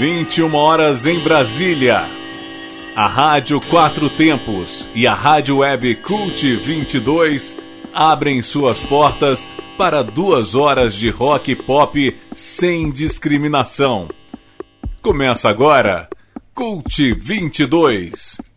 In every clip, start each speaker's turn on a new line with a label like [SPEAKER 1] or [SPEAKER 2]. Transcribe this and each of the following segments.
[SPEAKER 1] 21 horas em Brasília. A Rádio Quatro Tempos e a Rádio Web Cult 22 abrem suas portas para duas horas de rock pop sem discriminação. Começa agora Cult 22.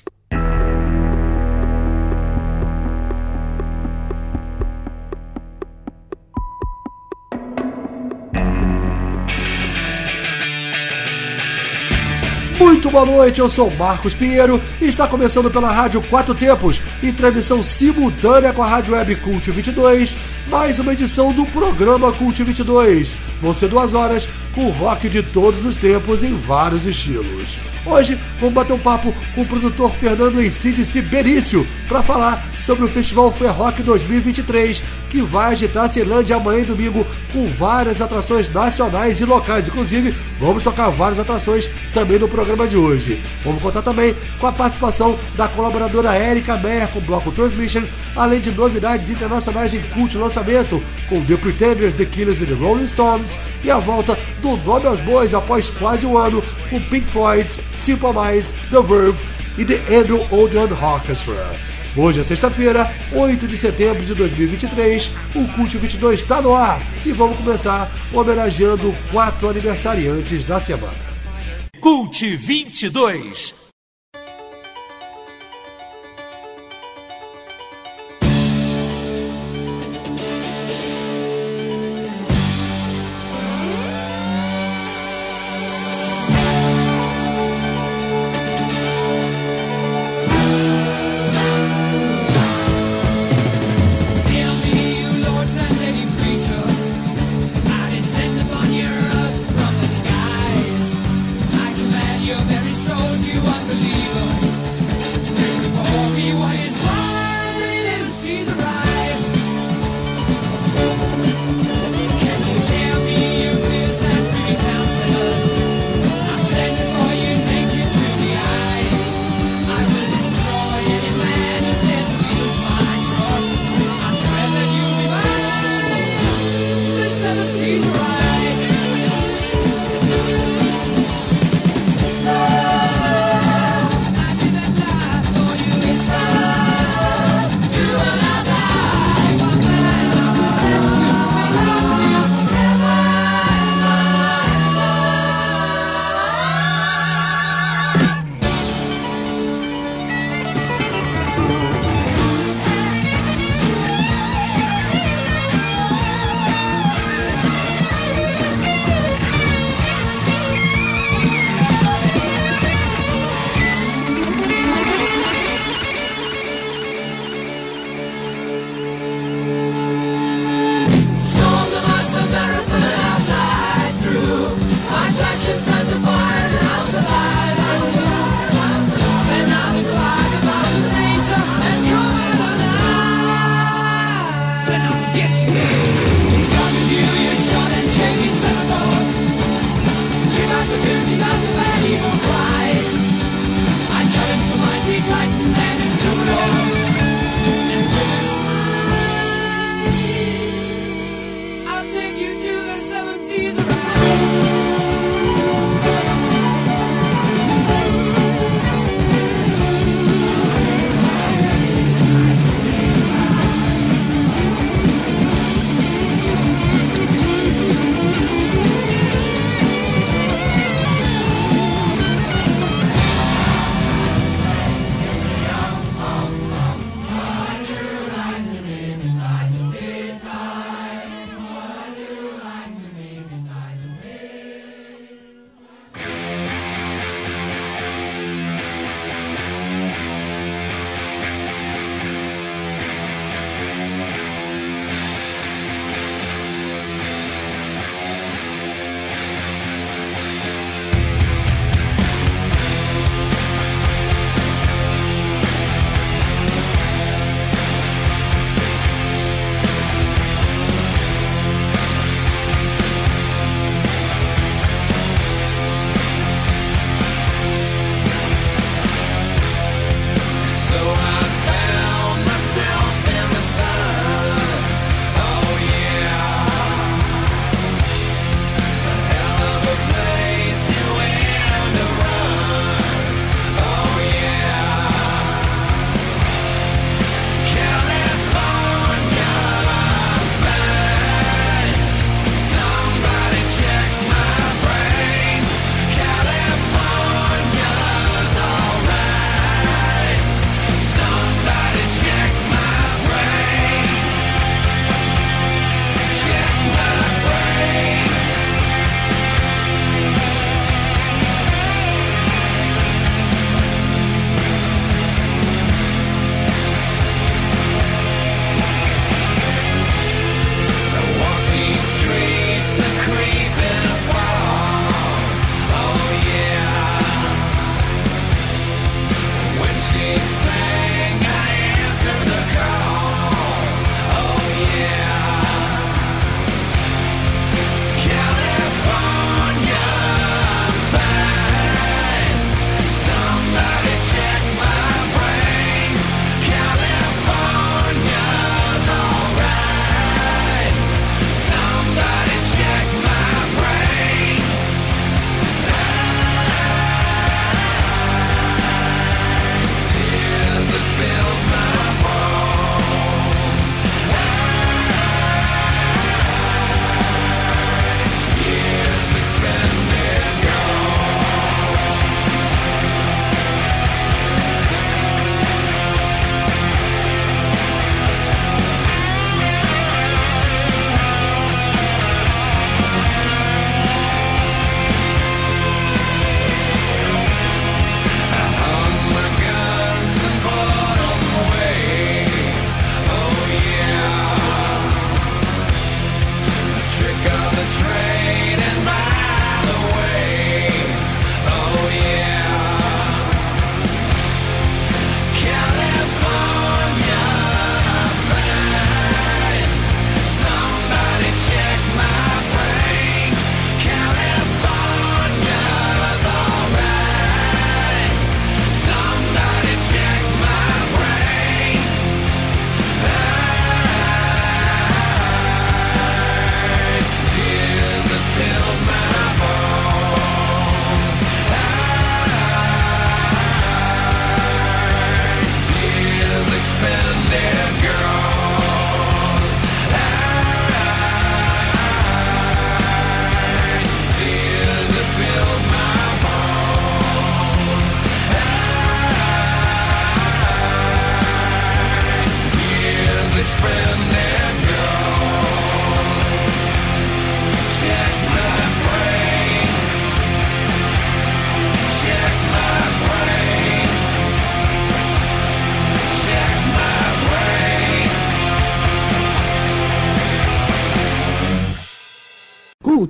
[SPEAKER 2] Muito boa noite, eu sou Marcos Pinheiro e está começando pela Rádio Quatro Tempos, em transmissão simultânea com a Rádio Web Cult 22, mais uma edição do programa Cult 22. Vão ser duas horas com rock de todos os tempos em vários estilos. Hoje vamos bater um papo com o produtor Fernando Encidice Berício para falar sobre o Festival Ferrock 2023, que vai agitar a Ceilândia amanhã e domingo com várias atrações nacionais e locais. Inclusive, vamos tocar várias atrações também no programa de hoje. Vamos contar também com a participação da colaboradora Erika Meyer com o Bloco Transmission, além de novidades internacionais em cult lançamento, com The Pretenders, The Killers e The Rolling Stones, e a volta do Nome aos Bois após quase um ano com Pink Floyd, Simple Minds, The Verve e The Andrew Odeon Orchestra. Hoje é sexta-feira, 8 de setembro de 2023, o Cult 22 está no ar e vamos começar homenageando quatro aniversariantes da semana.
[SPEAKER 3] Cult 22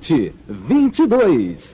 [SPEAKER 4] 20, 22.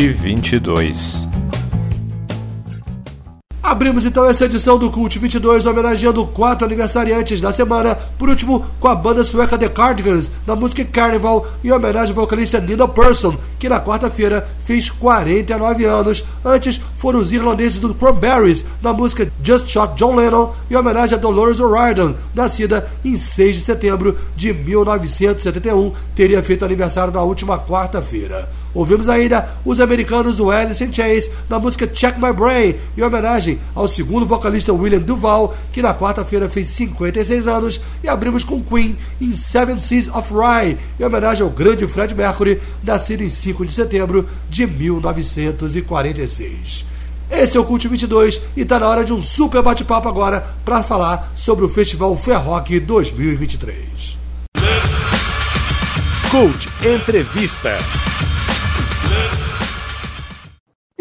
[SPEAKER 5] 22.
[SPEAKER 2] Abrimos então essa edição do Cult 22 homenageando quatro aniversariantes da semana, por último com a banda sueca The Cardigans na música Carnival e homenagem ao vocalista Nina Persson, que na quarta-feira fez 49 anos. Antes foram os irlandeses do Cranberries na música Just Shot John Lennon e homenagem a Dolores O'Riordan, nascida em 6 de setembro de 1971, teria feito aniversário na última quarta-feira. Ouvimos ainda os americanos Alice in Chains na música Check My Brain, em homenagem ao segundo vocalista William Duval, que na quarta-feira fez 56 anos, e abrimos com Queen em Seven Seas of Rye, em homenagem ao grande Fred Mercury, nascido em 5 de setembro de 1946. Esse é o Cult 22 e está na hora de um super bate-papo agora para falar sobre o Festival Ferrock 2023.
[SPEAKER 3] Cult Entrevista.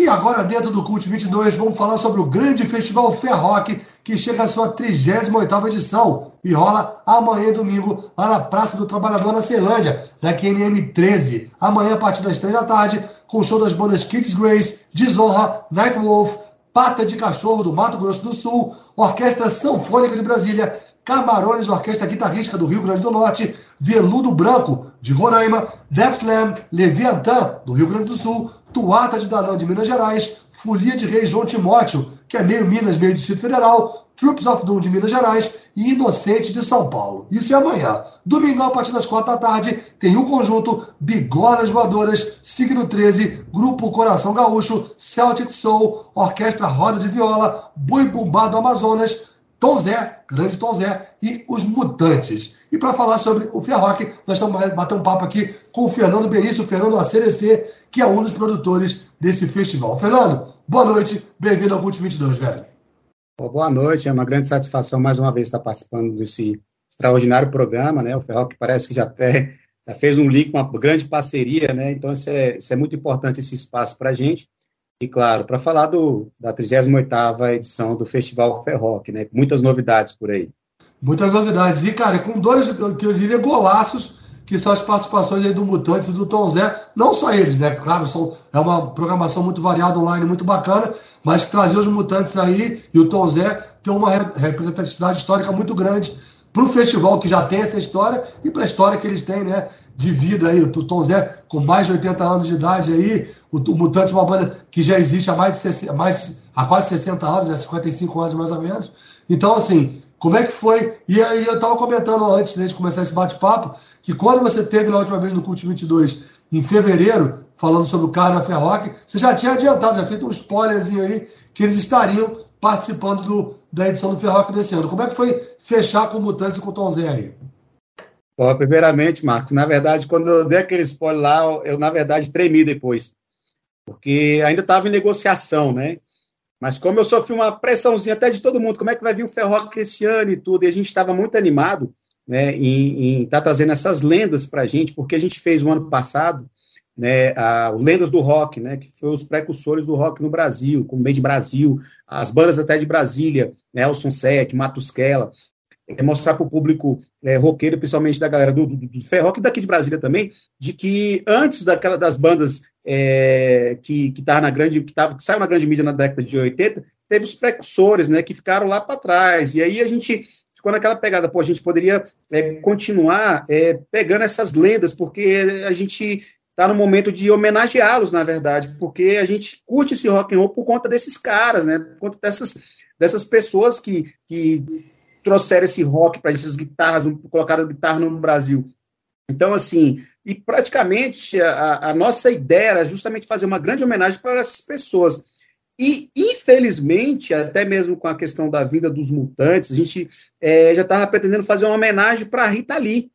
[SPEAKER 2] E agora, dentro do Cult 22, vamos falar sobre o grande festival Ferrock, que chega à sua 38ª edição e rola amanhã domingo lá na Praça do Trabalhador, na Ceilândia, na QNM 13. Amanhã, a partir das 3 da tarde, com o show das bandas Kids Grace, Desonra, Nightwolf, Pata de Cachorro do Mato Grosso do Sul, Orquestra Sanfônica de Brasília, Camarões, Orquestra Guitarrística do Rio Grande do Norte, Veludo Branco, de Roraima, Death Slam, Leviatã, do Rio Grande do Sul, Tuata de Danã, de Minas Gerais, Folia de Rei João Timóteo, que é meio Minas, meio Distrito Federal, Troops of Doom de Minas Gerais e Inocente de São Paulo. Isso é amanhã. Domingo, a partir das quatro da tarde, tem o um conjunto Bigonas Voadoras, Signo 13, Grupo Coração Gaúcho, Celtic Soul, Orquestra Roda de Viola, Boi Bumbado Amazonas, Tom Zé, grande Tom Zé e os Mutantes. E para falar sobre o Ferroc, nós estamos batendo um papo aqui com o Fernando Benício, o Fernando ACDC, que é um dos produtores desse festival. Fernando, boa noite, bem-vindo ao Cult 22, velho.
[SPEAKER 6] Boa noite, é uma grande satisfação mais uma vez estar participando desse extraordinário programa, né? O Ferroc parece que já até já fez um link, uma grande parceria, né? Então isso é, isso é muito importante esse espaço para a gente. E claro, para falar do, da 38ª edição do Festival Ferroc, né? Muitas novidades por aí.
[SPEAKER 2] Muitas novidades. E, cara, com dois, que eu diria, golaços, que são as participações aí do Mutantes e do Tom Zé. Não só eles, né? Claro, são, é uma programação muito variada online, muito bacana, mas trazer os Mutantes aí e o Tom Zé tem uma representatividade histórica muito grande para o festival que já tem essa história e para a história que eles têm, né? De vida aí. O Tom Zé, com mais de 80 anos de idade aí, o, o Mutante uma banda que já existe há mais de 60, mais, há quase 60 anos, né? 55 anos mais ou menos. Então, assim, como é que foi? E aí eu estava comentando antes né, de começar esse bate-papo, que quando você teve na última vez no Cult 22, em fevereiro, falando sobre o Carna Ferroc, você já tinha adiantado, já feito um spoilerzinho aí, que eles estariam participando do, da edição do Ferroc desse ano. Como é que foi fechar com o Mutantes e com o Tom Zé aí?
[SPEAKER 6] Bom, primeiramente, Marcos, na verdade, quando eu dei aquele spoiler lá, eu, na verdade, tremi depois. Porque ainda estava em negociação, né? Mas como eu sofri uma pressãozinha até de todo mundo, como é que vai vir o Ferroc esse ano e tudo, e a gente estava muito animado né, em estar tá trazendo essas lendas para a gente, porque a gente fez o ano passado né, a, o Lendas do Rock, né, que foi os precursores do rock no Brasil, como Made Brasil, as bandas até de Brasília, Nelson né, Sete, Matusquela, é mostrar para o público é, roqueiro, principalmente da galera do, do, do e daqui de Brasília também, de que antes daquela das bandas é, que, que, na grande, que, tava, que saiu na grande mídia na década de 80, teve os precursores, né, que ficaram lá para trás. E aí a gente ficou naquela pegada, pô, a gente poderia é, continuar é, pegando essas lendas, porque a gente está no momento de homenageá-los, na verdade, porque a gente curte esse rock and roll por conta desses caras, né, por conta dessas, dessas pessoas que, que trouxeram esse rock para essas guitarras, colocaram guitarra no Brasil. Então, assim, e praticamente a, a, nossa ideia era justamente fazer uma grande homenagem para essas pessoas. E, infelizmente, até mesmo com a questão da vinda dos mutantes, a gente é, já estava pretendendo fazer uma homenagem para Rita Lee,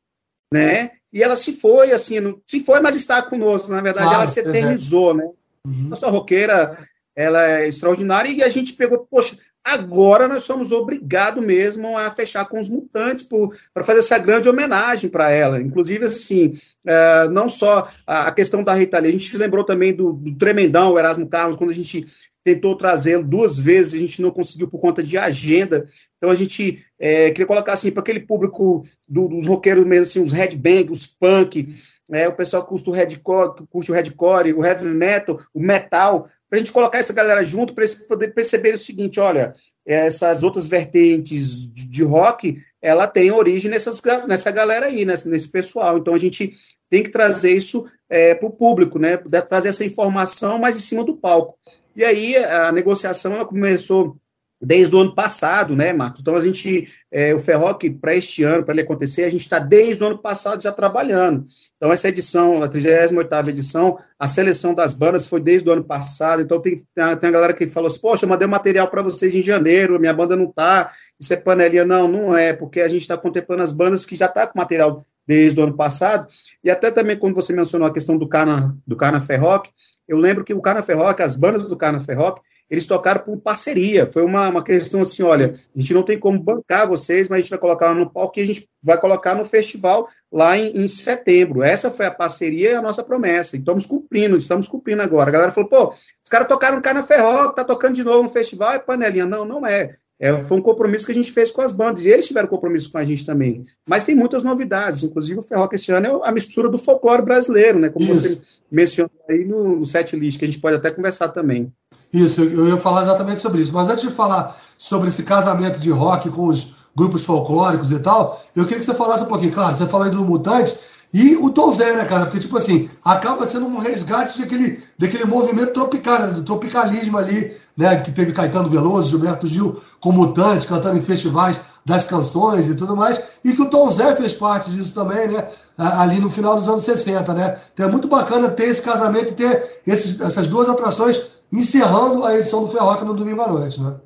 [SPEAKER 6] né? E ela se foi, assim, não, se foi, mas está conosco. Na verdade, claro, ela se eternizou, é. né? Uhum. Nossa roqueira, ela é extraordinária e a gente pegou, poxa, Agora nós somos obrigados mesmo a fechar com os mutantes para fazer essa grande homenagem para ela. Inclusive, assim, é, não só a, a, questão da Rita Lee, a gente se lembrou também do, do tremendão, o Erasmo Carlos, quando a gente tentou trazê-lo duas vezes, a gente não conseguiu por conta de agenda. Então a gente é, queria colocar assim para aquele público do, dos roqueiros mesmo, assim, os headbang, os punk, é, o pessoal que curte o Redcore, curte o Redcore, o Heavy Metal, o Metal, para a gente colocar essa galera junto, para eles poderem perceber o seguinte, olha, essas outras vertentes de, de rock, ela tem origem nessas, nessa galera aí, nesse, nesse pessoal. Então a gente tem que trazer isso é, para o público, né? Trazer essa informação mais em cima do palco. E aí a negociação ela começou desde o ano passado, né, Marcos? Então a gente, é, o Ferroc, para este ano, para ele acontecer, a gente está desde o ano passado já trabalhando. Então essa edição, a 38ª edição, a seleção das bandas foi desde o ano passado, então tem, tem, a, galera que falou assim, poxa, eu mandei material para vocês em janeiro, minha banda não tá, isso é panelinha. Não, não é, porque a gente está contemplando as bandas que já tá com material desde o ano passado, e até também quando você mencionou a questão do Carna, do Carna Ferroc, eu lembro que o Carna Ferroc, as bandas do Carna Ferroc, eles tocaram por parceria. Foi uma, uma questão assim: olha, a gente não tem como bancar vocês, mas a gente vai colocar no palco e a gente vai colocar no festival lá em, em, setembro. Essa foi a parceria e a nossa promessa. E estamos cumprindo, estamos cumprindo agora. A galera falou: pô, os caras tocaram no Carna Ferroc, tá tocando de novo no festival, é panelinha. Não, não é. É, foi um compromisso que a gente fez com as bandas, e eles tiveram compromisso com a gente também. Mas tem muitas novidades, inclusive o Ferroca este ano é a mistura do folclore brasileiro, né? Como Isso. você mencionou aí no, no set list, que a gente pode até conversar também.
[SPEAKER 2] Isso, eu ia falar exatamente sobre isso. Mas antes de falar sobre esse casamento de rock com os grupos folclóricos e tal, eu queria que você falasse um pouquinho. Claro, você falou aí do Mutante, e o Tom Zé, né, cara? Porque, tipo assim, acaba sendo um resgate daquele, daquele movimento tropical, né? do tropicalismo ali, né? Que teve Caetano Veloso, Gilberto Gil com Mutantes, cantando em festivais das canções e tudo mais. E que o Tom Zé fez parte disso também, né? Ali no final dos anos 60, né? Então é muito bacana ter esse casamento e ter esses, essas duas atrações encerrando a edição do Ferroca no domingo à noite, né?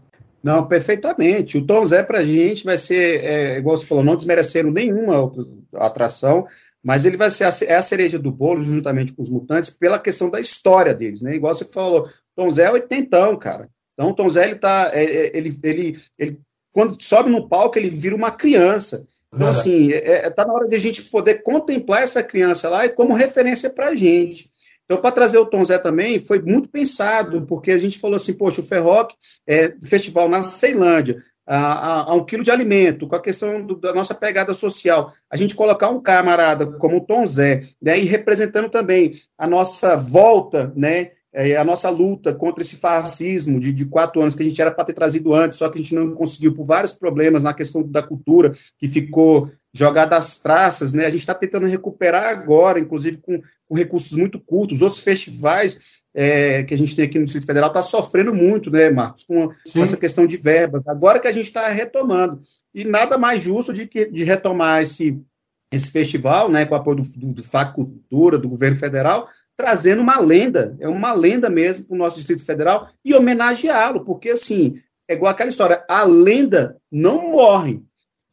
[SPEAKER 6] Não, perfeitamente. O Tom Zé, pra gente, vai ser, é, igual você falou, não desmerecendo nenhuma atração, mas ele vai ser a, é a cereja do bolo, juntamente com os mutantes, pela questão da história deles, né? Igual você falou, Tom Zé é oitentão, cara. Então, Tom Zé, ele tá, é, é, ele, ele, ele, quando sobe no palco, ele vira uma criança. Então, assim, é, é, tá na hora de a gente poder contemplar essa criança lá e como referência para a gente. Então, para trazer o Tom Zé também, foi muito pensado, porque a gente falou assim, poxa, o Ferroc é festival na Ceilândia, a, a, um quilo de alimento, com a questão do, da nossa pegada social, a gente colocar um camarada como o Tom Zé, né, e representando também a nossa volta, né, é, a nossa luta contra esse fascismo de, de quatro anos que a gente era para ter trazido antes, só que a gente não conseguiu por vários problemas na questão da cultura, que ficou jogada às traças, né? A gente está tentando recuperar agora, inclusive com, com recursos muito curtos. Outros festivais é, que a gente tem aqui no Distrito Federal está sofrendo muito, né, Marcos, com, com, essa questão de verbas. Agora que a gente está retomando. E nada mais justo de, que, de retomar esse, esse festival, né, com o apoio do, do, do FAC Cultura, do governo federal, trazendo uma lenda, é uma lenda mesmo para o nosso Distrito Federal, e homenageá-lo, porque, assim, é igual aquela história, a lenda não morre,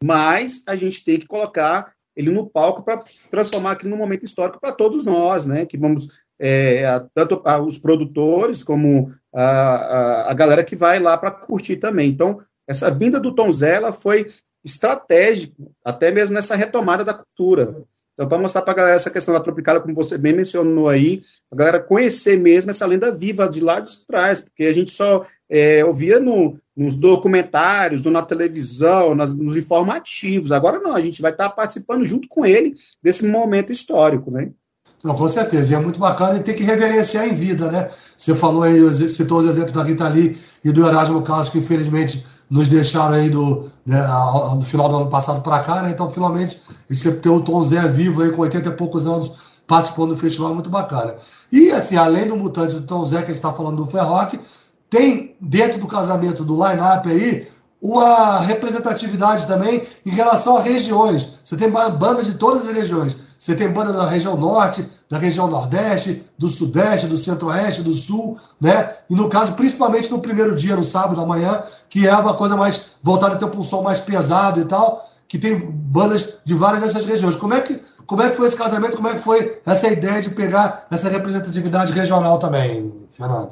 [SPEAKER 6] mas a gente tem que colocar ele no palco para transformar aquilo num momento histórico para todos nós, né, que vamos é, tanto os produtores como a, a, a, galera que vai lá para curtir também. Então, essa vinda do Tom Zella foi estratégico, até mesmo nessa retomada da cultura. Então, para mostrar para a galera essa questão da Tropicália, como você bem mencionou aí, a galera conhecer mesmo essa lenda viva de lá de trás, porque a gente só é, ouvia no, nos documentários, ou na televisão, nas, nos informativos. Agora não, a gente vai estar participando junto com ele desse momento histórico, né?
[SPEAKER 2] Não, com certeza. E é muito bacana e tem que reverenciar em vida, né? Você falou aí, citou os exemplos da Rita Lee e do Erasmo Carlos, que infelizmente nos deixaram aí do, né, no final do ano passado para cá, né? Então, finalmente, você tem o Tom Zé vivo aí com 80 e poucos anos participando do festival, muito bacana. E, assim, além do Mutante do Tom Zé, que a gente está falando do Ferroc, tem dentro do casamento do line-up aí uma representatividade também em relação a regiões. Você tem bandas de todas as regiões. Você tem banda da região norte, da região nordeste, do sudeste, do centro-oeste, do sul, né? E no caso, principalmente no primeiro dia, no sábado amanhã, que é uma coisa mais voltada até para um som mais pesado e tal, que tem bandas de várias dessas regiões. Como é que, como é que foi esse casamento? Como é que foi essa ideia de pegar essa representatividade regional também, Fernando?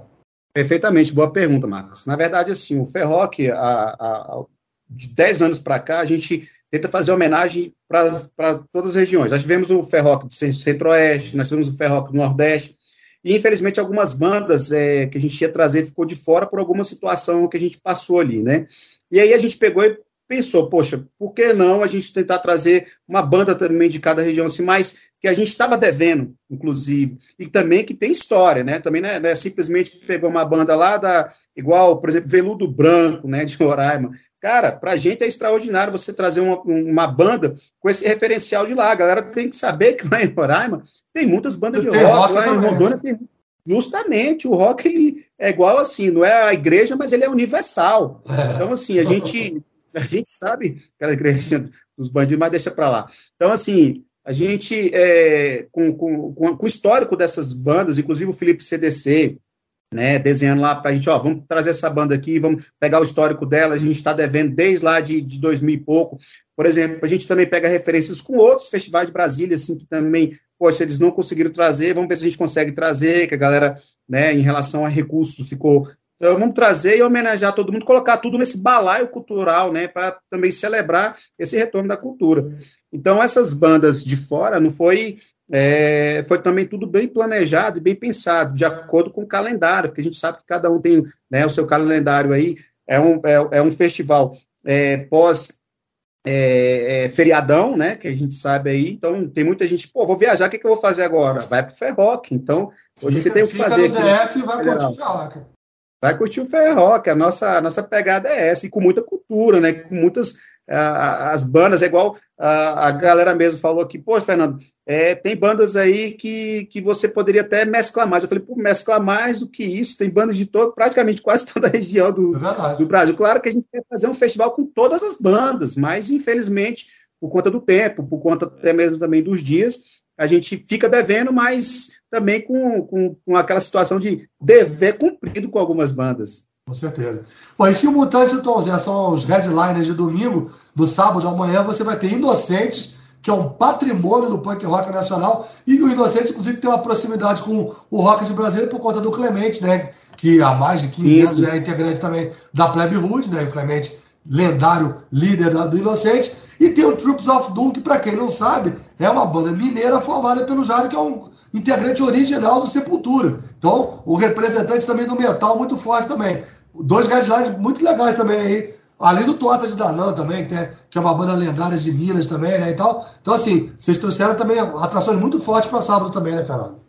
[SPEAKER 6] Perfeitamente, boa pergunta, Marcos. Na verdade, assim, o Ferroc, a, a, de 10 anos para cá, a gente tenta fazer homenagem para todas as regiões. Nós tivemos o Ferroc do Centro-Oeste, nós tivemos o Ferroc do Nordeste, e infelizmente algumas bandas é, que a gente ia trazer ficou de fora por alguma situação que a gente passou ali, né? E aí a gente pegou e pensou, poxa, por que não a gente tentar trazer uma banda também de cada região, assim, mais que a gente estava devendo, inclusive, e também que tem história, né? Também não é, não é simplesmente pegou uma banda lá da, igual, por exemplo, Veludo Branco, né, de Roraima. Cara, pra gente é extraordinário você trazer uma, uma banda com esse referencial de lá. A galera tem que saber que lá em Roraima tem muitas bandas de rock, rock, lá também. em Rondônia tem Justamente, o rock ele é igual assim, não é a igreja, mas ele é universal. É. Então, assim, a gente, a gente sabe aquela igreja dos bandidos, mas deixa para lá. Então, assim, a gente, é, com, com, com, o histórico dessas bandas, inclusive o Felipe CDC, né, desenhando lá para a gente, ó, vamos trazer essa banda aqui, vamos pegar o histórico dela, a gente está devendo desde lá de, de 2000 e pouco. Por exemplo, a gente também pega referências com outros festivais de Brasília, assim, que também poxa, eles não conseguiram trazer, vamos ver se a gente consegue trazer, que a galera, né, em relação a recursos, ficou. Então, vamos trazer e homenagear todo mundo, colocar tudo nesse balaio cultural, né, para também celebrar esse retorno da cultura. Então, essas bandas de fora não foi. É, foi também tudo bem planejado e bem pensado, de acordo com o calendário, porque a gente sabe que cada um tem né, o seu calendário aí. É um, é, é um festival é, pós é, é, feriadão, né? Que a gente sabe aí. Então, tem muita gente, pô, vou viajar, o que, que eu vou fazer agora? Vai pro Ferroc. Então, hoje fica, você tem o que fazer.
[SPEAKER 2] No DF, vai curtir o Ferroc.
[SPEAKER 6] Vai curtir o Ferroc. A nossa, a nossa pegada é essa, e com muita cultura, né? Com muitas as bandas, é igual a, a galera mesmo falou aqui, pô, Fernando, é, tem bandas aí que, que você poderia até mesclar mais. Eu falei, pô, mesclar mais do que isso, tem bandas de todo, praticamente quase toda a região do, é do Brasil. Claro que a gente quer fazer um festival com todas as bandas, mas infelizmente, por conta do tempo, por conta até mesmo também dos dias, a gente fica devendo, mas também com, com, com aquela situação de dever cumprido com algumas bandas.
[SPEAKER 2] Com certeza. Bom, e se o Mutante e o Tom Zé são os headliners de domingo, do sábado amanhã você vai ter Inocentes, que é um patrimônio do punk rock nacional, e o Inocentes, inclusive, tem uma proximidade com o rock de Brasília por conta do Clemente, né? Que há mais de 15 Isso. anos é integrante também da Plebe Hood, né? O Clemente, lendário líder do Inocente. E tem o Troops of Doom, que, para quem não sabe, é uma banda mineira formada pelo Jário, que é um integrante original do Sepultura. Então, o representante também do metal muito forte também. Dois guidelines muito legais também aí. Além do Tota de Danã também, que, que é uma banda lendária de Minas também, né? E tal. Então, assim, vocês trouxeram também atrações muito fortes para sábado também, né, Fernando?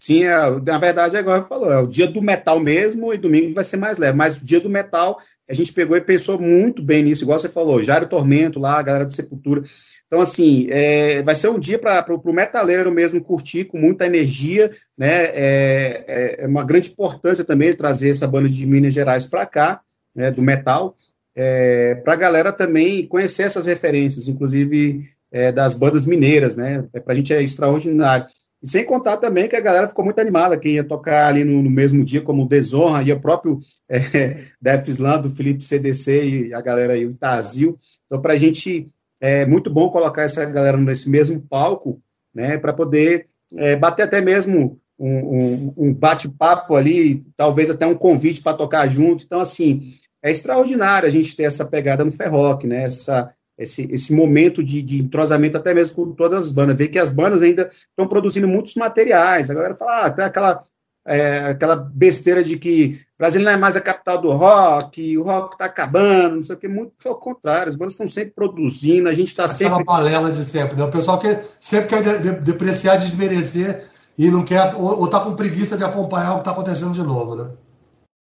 [SPEAKER 6] Sim, é, na verdade, é eu falou, é o dia do metal mesmo e domingo vai ser mais leve. Mas o dia do metal, a gente pegou e pensou muito bem nisso, igual você falou, Jairo Tormento lá, a galera do Sepultura. Então, assim, é, vai ser um dia para o metaleiro mesmo curtir com muita energia, né? É, é, é, uma grande importância também trazer essa banda de Minas Gerais para cá, né, do metal, é, para a galera também conhecer essas referências, inclusive é, das bandas mineiras, né? É, para a gente é extraordinário. E sem contar também que a galera ficou muito animada, quem ia tocar ali no, no mesmo dia, como Desonra, e o próprio é, Def Slam, do Felipe CDC e a galera aí, o Itazil. Então, para a gente é muito bom colocar essa galera nesse mesmo palco, né, para poder é, bater até mesmo um, um, um bate-papo ali, talvez até um convite para tocar junto. Então, assim, é extraordinário a gente ter essa pegada no Ferroc, né, essa, esse, esse momento de, de entrosamento até mesmo com todas as bandas, ver que as bandas ainda estão produzindo muitos materiais. A galera fala, ah, tem aquela é, aquela besteira de que Brasília não é mais a capital do rock, o rock está acabando, não sei o que, muito pelo contrário, as bandas estão sempre produzindo, a gente está sempre.
[SPEAKER 2] Aquela balela de sempre, né? O pessoal quer, sempre quer de, de, depreciar, desmerecer e não quer, ou está com preguiça de acompanhar o que está acontecendo de novo, né?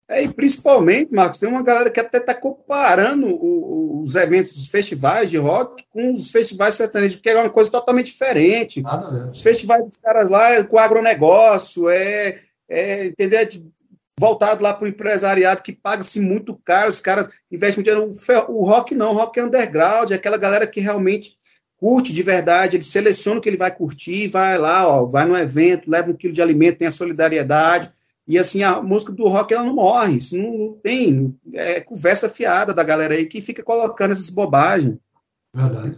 [SPEAKER 6] É, e principalmente, Marcos, tem uma galera que até está comparando o, os eventos dos festivais de rock com os festivais sertanejos, que é uma coisa totalmente diferente. Nada Os festivais dos caras lá é com agronegócio, é é, entendeu? É voltado lá para o empresariado que paga-se muito caro, os caras investem muito dinheiro. O, rock não, o rock é underground, é aquela galera que realmente curte de verdade, ele seleciona o que ele vai curtir, vai lá, ó, vai no evento, leva um quilo de alimento, tem a solidariedade. E assim, a música do rock ela não morre, isso não, tem. É conversa fiada da galera aí que fica colocando essas bobagens.
[SPEAKER 2] Verdade.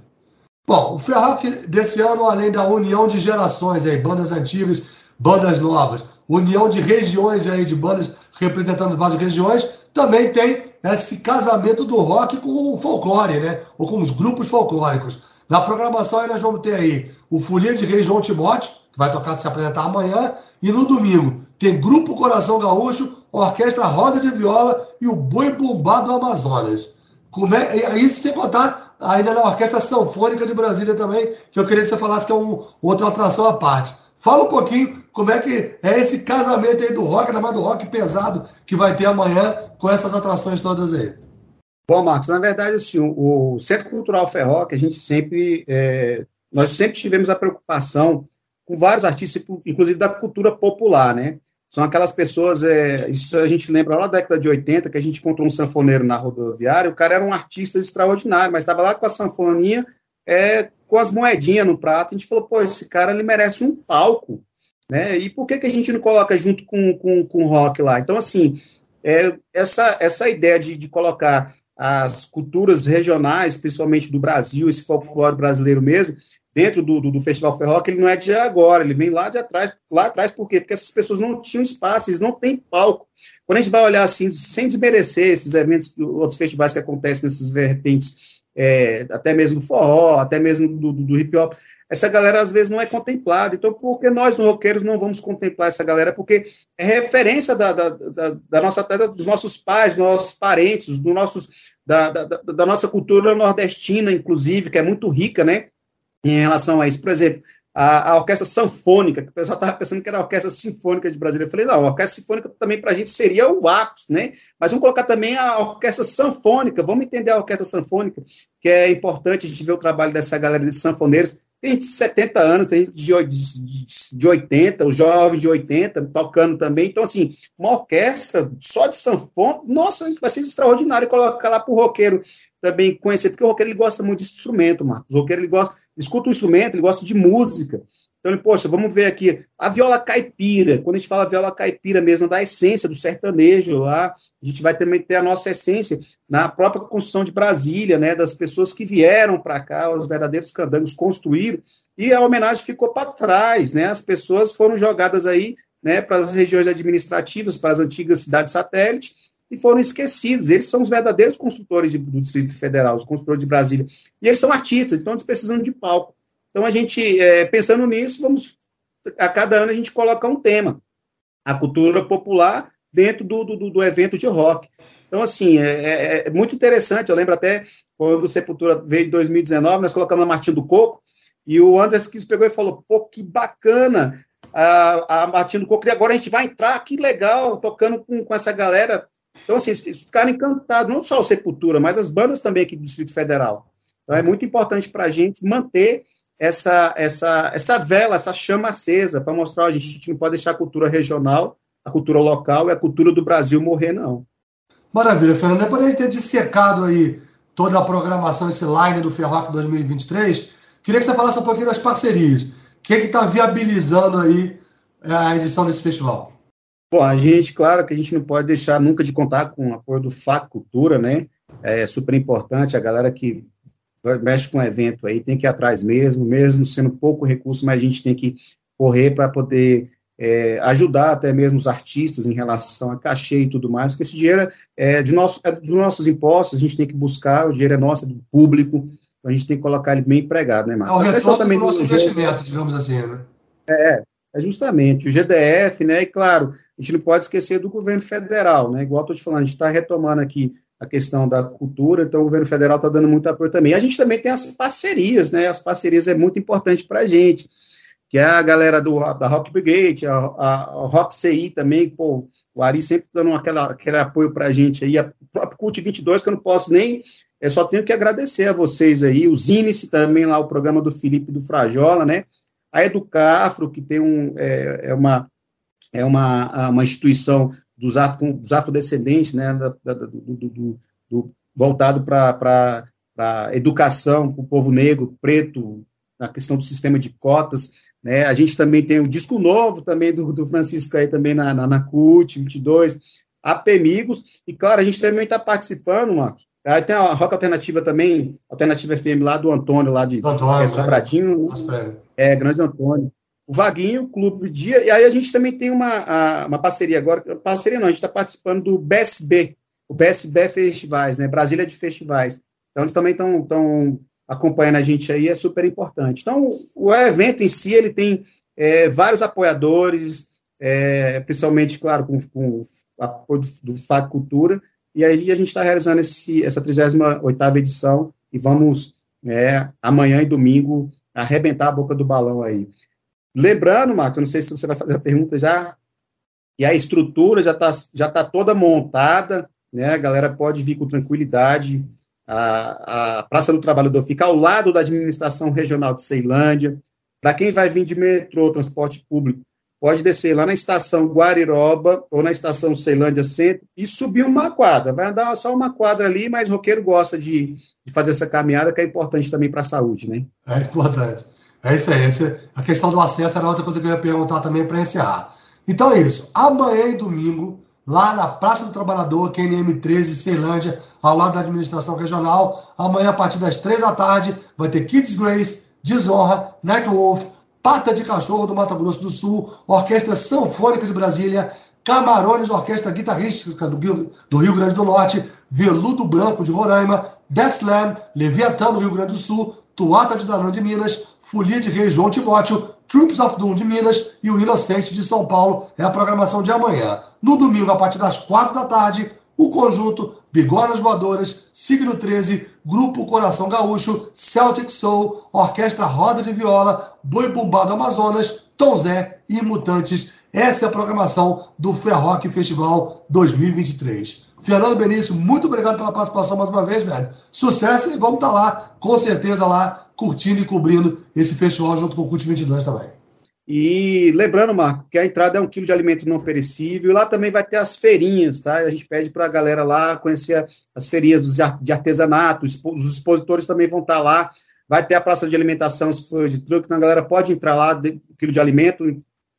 [SPEAKER 2] Bom, o Ferroc desse ano, além da união de gerações aí, bandas antigas, bandas novas, união de regiões aí, de bandas representando várias regiões, também tem esse casamento do rock com o folclore, né? Ou com os grupos folclóricos. Na programação aí nós vamos ter aí o Folia de Rei João Timóteo, que vai tocar se apresentar amanhã, e no domingo tem Grupo Coração Gaúcho, Orquestra Roda de Viola e o Boi Bombado Amazonas. Como é, isso sem contar ainda na Orquestra Sanfônica de Brasília também, que eu queria que você falasse que é um, outra atração à parte. Fala um pouquinho como é que é esse casamento aí do rock, ainda mais do rock pesado que vai ter amanhã com essas atrações todas aí.
[SPEAKER 6] Bom, Marcos, na verdade, assim, o, Centro Cultural Ferroc, a gente sempre, é, nós sempre tivemos a preocupação com vários artistas, inclusive da cultura popular, né? São aquelas pessoas, é, isso a gente lembra lá da década de 80, que a gente encontrou um sanfoneiro na rodoviária, o cara era um artista extraordinário, mas estava lá com a sanfoninha, é, com as moedinhas no prato, a gente falou, pô, esse cara ele merece um palco, né? E por que, que a gente não coloca junto com, com, com o rock lá? Então, assim, é, essa, essa ideia de, de colocar as culturas regionais, principalmente do Brasil, esse folclore brasileiro mesmo, dentro do, do, do Festival Ferroca, ele não é de agora, ele vem lá de atrás, lá atrás, por quê? Porque essas pessoas não tinham espaço, eles não têm palco. Quando a gente vai olhar assim, sem desmerecer esses eventos, outros festivais que acontecem nessas vertentes, é, até mesmo do forró, até mesmo do, do, do hip hop, essa galera às vezes não é contemplada. Então, por que nós, roqueiros, não vamos contemplar essa galera? Porque é referência da, da, da, da nossa, dos nossos pais, dos nossos parentes, do nossos, da, da, da, nossa cultura nordestina, inclusive, que é muito rica, né? em relação a isso. Por exemplo, a, a orquestra sanfônica, que o pessoal estava pensando que era a orquestra sinfônica de Brasília. Eu falei, não, a orquestra sinfônica também para a gente seria o ápice, né? Mas vamos colocar também a orquestra sanfônica, vamos entender a orquestra sanfônica, que é importante a gente ver o trabalho dessa galera de sanfoneiros. Tem de 70 anos, tem de, de, de 80, os jovens de 80 tocando também. Então, assim, uma orquestra só de sanfona, nossa, vai ser extraordinário colocar lá para o roqueiro também conhecer, porque o roqueiro ele gosta muito de instrumento, Marcos. O roqueiro ele gosta, escuta o instrumento, ele gosta de música. Então, ele, poxa, vamos ver aqui, a viola caipira, quando a gente fala viola caipira mesmo, da essência do sertanejo lá, a gente vai também ter a nossa essência na própria construção de Brasília, né, das pessoas que vieram para cá, os verdadeiros candangos construíram, e a homenagem ficou para trás, né, as pessoas foram jogadas aí, né, para as regiões administrativas, para as antigas cidades satélites, e foram esquecidos. Eles são os verdadeiros construtores de, do Distrito Federal, os construtores de Brasília. E eles são artistas, então eles precisam de palco. Então a gente, é, pensando nisso, vamos a cada ano a gente coloca um tema, a cultura popular dentro do, do, do evento de rock. Então, assim, é, é, é, muito interessante. Eu lembro até quando o Sepultura veio em 2019, nós colocamos a Martinho do Coco, e o Anderson Kiss pegou e falou: pô, que bacana a, a Martinho do Coco, e agora a gente vai entrar, que legal, tocando com, com essa galera então, assim, eles ficaram encantados, não só o Sepultura, mas as bandas também aqui do Distrito Federal. Então, é muito importante para a gente manter essa, essa, essa vela, essa chama acesa, para mostrar a gente, a gente não pode deixar a cultura regional, a cultura local e a cultura do Brasil morrer, não.
[SPEAKER 2] Maravilha, Fernando. Depois de ter dissecado aí toda a programação, esse line do Ferroc 2023, queria que você falasse um pouquinho das parcerias. O que é está viabilizando aí a edição desse festival?
[SPEAKER 6] Bom, a gente, claro que a gente não pode deixar nunca de contar com o apoio do FAC Cultura, né? É super importante, a galera que mexe com o evento aí tem que ir atrás mesmo, mesmo sendo pouco recurso, mas a gente tem que correr para poder é, ajudar até mesmo os artistas em relação a cachê e tudo mais, porque esse dinheiro é, de nosso, é dos nossos impostos, a gente tem que buscar, o dinheiro é nosso, é do público, então a gente tem que colocar ele bem empregado, né, Marcos?
[SPEAKER 2] É o retorno do nosso investimento, digamos assim, né?
[SPEAKER 6] É, é justamente o GDF, né? E claro, a gente não pode esquecer do governo federal, né? Igual estou te falando, a gente está retomando aqui a questão da cultura, então o governo federal está dando muito apoio também. A gente também tem as parcerias, né? As parcerias é muito importante para a gente, que é a galera do, da Rock Brigade, a, a, a Rock CI também, pô, o Ari sempre dando aquela, aquele apoio para a gente aí, o próprio Cult 22, que eu não posso nem, eu só tenho que agradecer a vocês aí, os Inice também lá, o programa do Felipe do Frajola, né? A Educafro, que tem um, é, é uma, é uma, uma instituição dos, afro, dos afrodescendentes, né, da, da, do, do, do, voltado para a educação para o povo negro, preto, na questão do sistema de cotas. Né? A gente também tem o disco novo também do, do Francisco aí também na, na, na CUT 22, a PEMIGOS, e claro, a gente também está participando, Marcos, Aí tem a Rock Alternativa também, Alternativa FM lá do Antônio, lá de Antônio, é, Sobradinho. É, Grande Antônio. O Vaguinho, Clube Dia. E aí a gente também tem uma, uma parceria agora. Parceria não, a gente está participando do BSB, o BSB Festivais, né? Brasília de Festivais. Então eles também estão acompanhando a gente aí, é super importante. Então, o evento em si, ele tem é, vários apoiadores, é, principalmente, claro, com, com apoio do, do Cultura, E aí a gente está realizando esse, essa 38 edição e vamos é, amanhã e domingo arrebentar a boca do balão aí. Lembrando, Marco, eu não sei se você vai fazer a pergunta já, e a estrutura já está já tá toda montada, né? A galera pode vir com tranquilidade. A, a Praça do Trabalhador fica ao lado da administração regional de Ceilândia. Para quem vai vir de metrô, transporte público, pode descer lá na estação Guariroba ou na estação Ceilândia Centro e subir uma quadra. Vai andar só uma quadra ali, mas o roqueiro gosta de, de fazer essa caminhada, que é importante também para a saúde, né?
[SPEAKER 2] É importante. É isso aí. Essa, a questão do acesso era outra coisa que eu ia perguntar também para encerrar. Então é isso. Amanhã e domingo, lá na Praça do Trabalhador, QNM 13, Ceilândia, ao lado da administração regional. Amanhã, a partir das três da tarde, vai ter Kids Grace, Desonra, Nightwolf, Pata de Cachorro do Mato Grosso do Sul, Orquestra Sanfônica de Brasília, Camarões, Orquestra Guitarrística do, Rio Grande do Norte, Veludo Branco de Roraima, Death Slam, Leviatã do Rio Grande do Sul, Tuata de Danã de Minas, Folia de Rei João Timóteo, Troops of Doom de Minas e o Inocente de São Paulo. É a programação de amanhã. No domingo, a partir das quatro da tarde, o conjunto Bigornas Voadoras, Signo 13, Grupo Coração Gaúcho, Celtic Soul, Orquestra Roda de Viola, Boi Bumbado Amazonas, Tom Zé e Mutantes. Essa é a programação do Ferroque Festival 2023. Fernando Benício, muito obrigado pela participação mais uma vez, velho. Sucesso e vamos estar tá lá, com certeza, lá, curtindo e cobrindo esse festival junto com o CUT 22 também.
[SPEAKER 6] E lembrando, Marco, que a entrada é um quilo de alimento não perecível. Lá também vai ter as feirinhas, tá? A gente pede para a galera lá conhecer as feirinhas de artesanato, os expositores também vão estar tá lá. Vai ter a praça de alimentação, se for de truque, então a galera pode entrar lá, um quilo de alimento,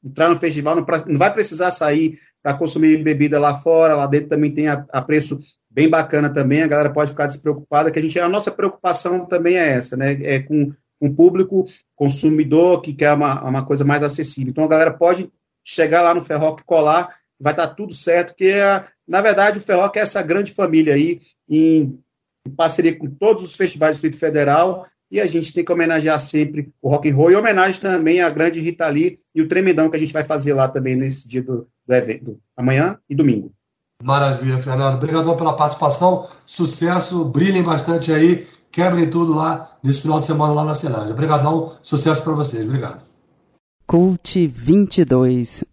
[SPEAKER 6] entrar no festival, não, não vai precisar sair para consumir bebida lá fora, lá dentro também tem a, a, preço bem bacana também, a galera pode ficar despreocupada, que a gente, a nossa preocupação também é essa, né, é com um público consumidor que quer uma, uma coisa mais acessível. Então a galera pode chegar lá no Ferroc colar, vai estar tá tudo certo, que é, na verdade o Ferroc é essa grande família aí, em, em parceria com todos os festivais do Distrito Federal, e a gente tem que homenagear sempre o rock and roll e homenagem também à grande Rita Lee e o tremendão que a gente vai fazer lá também nesse dia do, do evento, amanhã e domingo.
[SPEAKER 2] Maravilha, Fernando. Obrigado pela participação. Sucesso, brilhem bastante aí, quebrem tudo lá nesse final de semana lá na Ceilândia. Obrigadão, sucesso para vocês. Obrigado.
[SPEAKER 7] Cult 22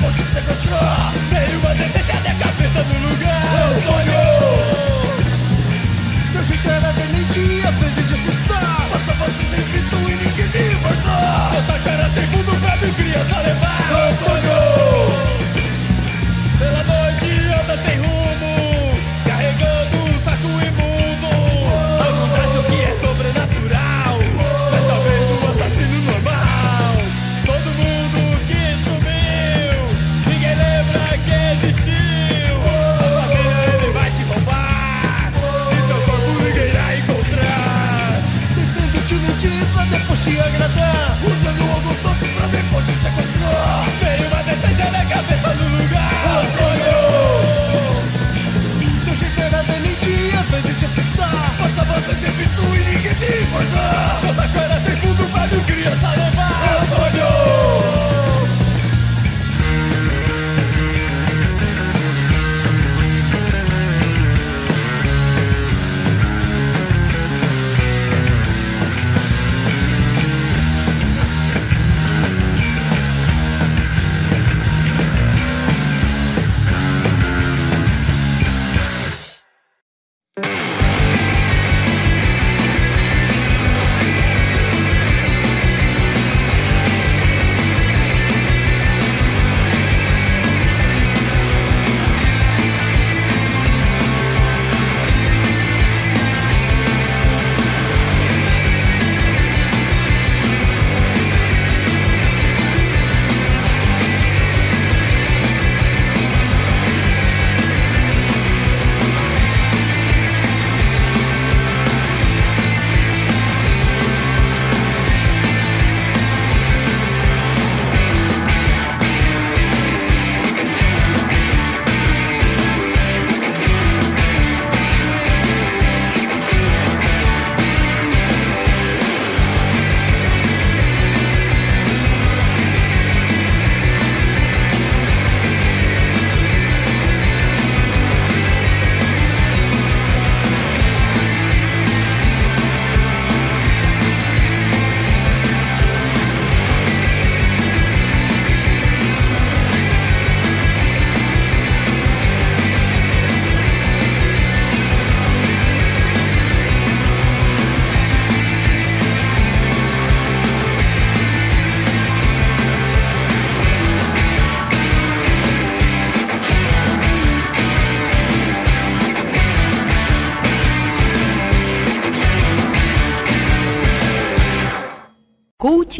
[SPEAKER 8] ポケセコしろ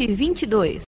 [SPEAKER 8] 2022.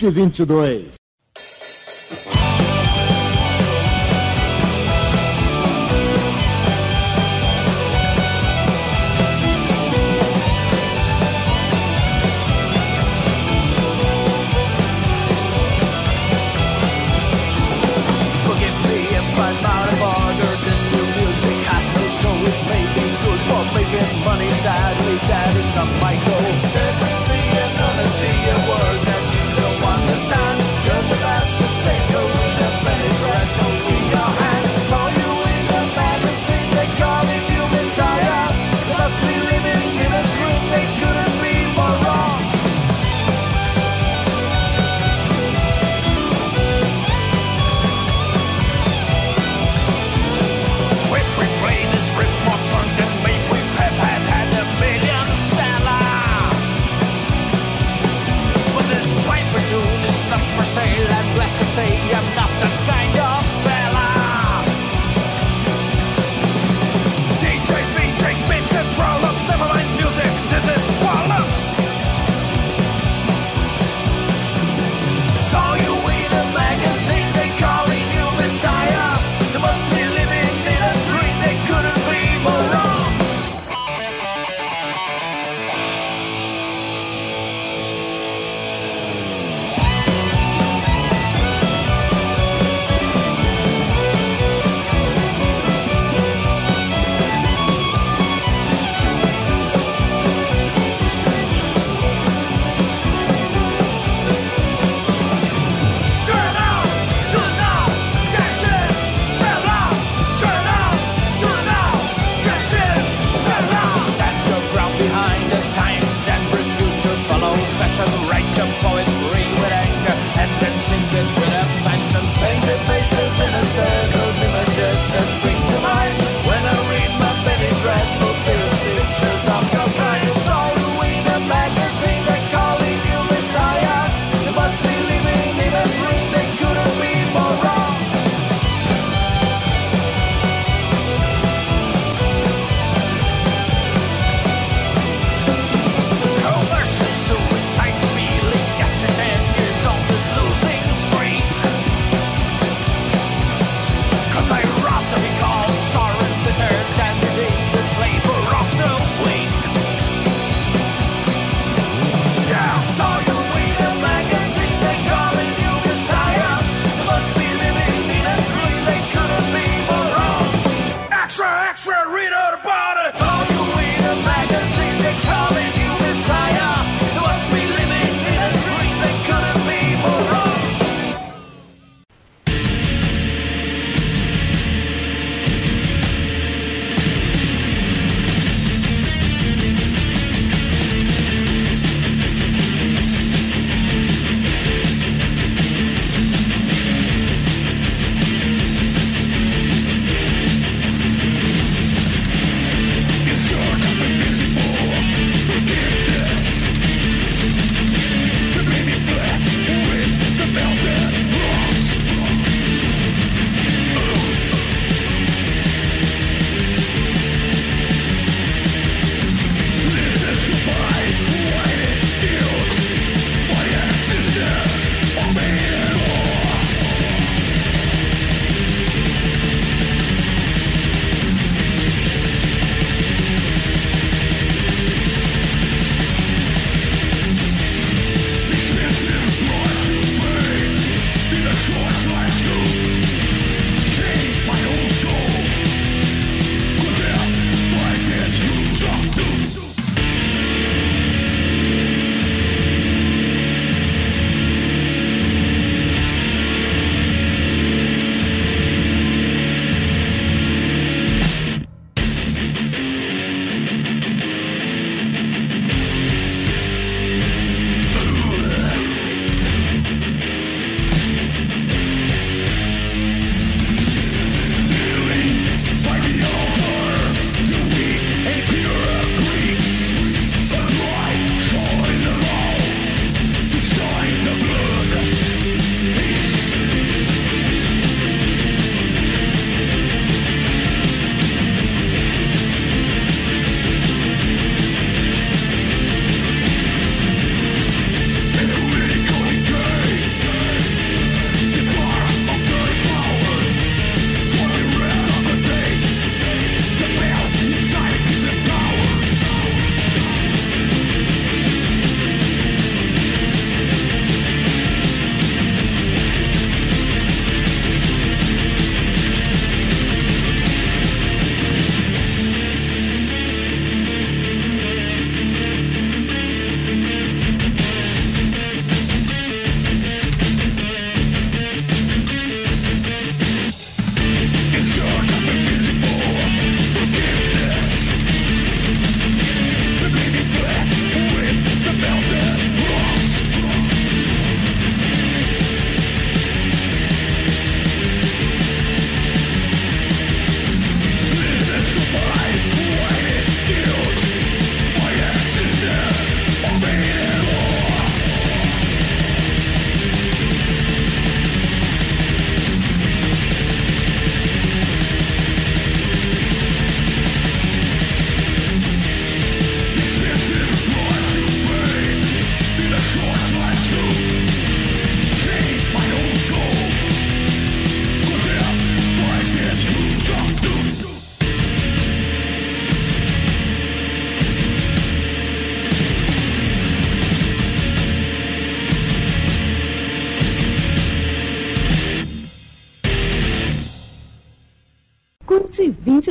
[SPEAKER 9] 2022.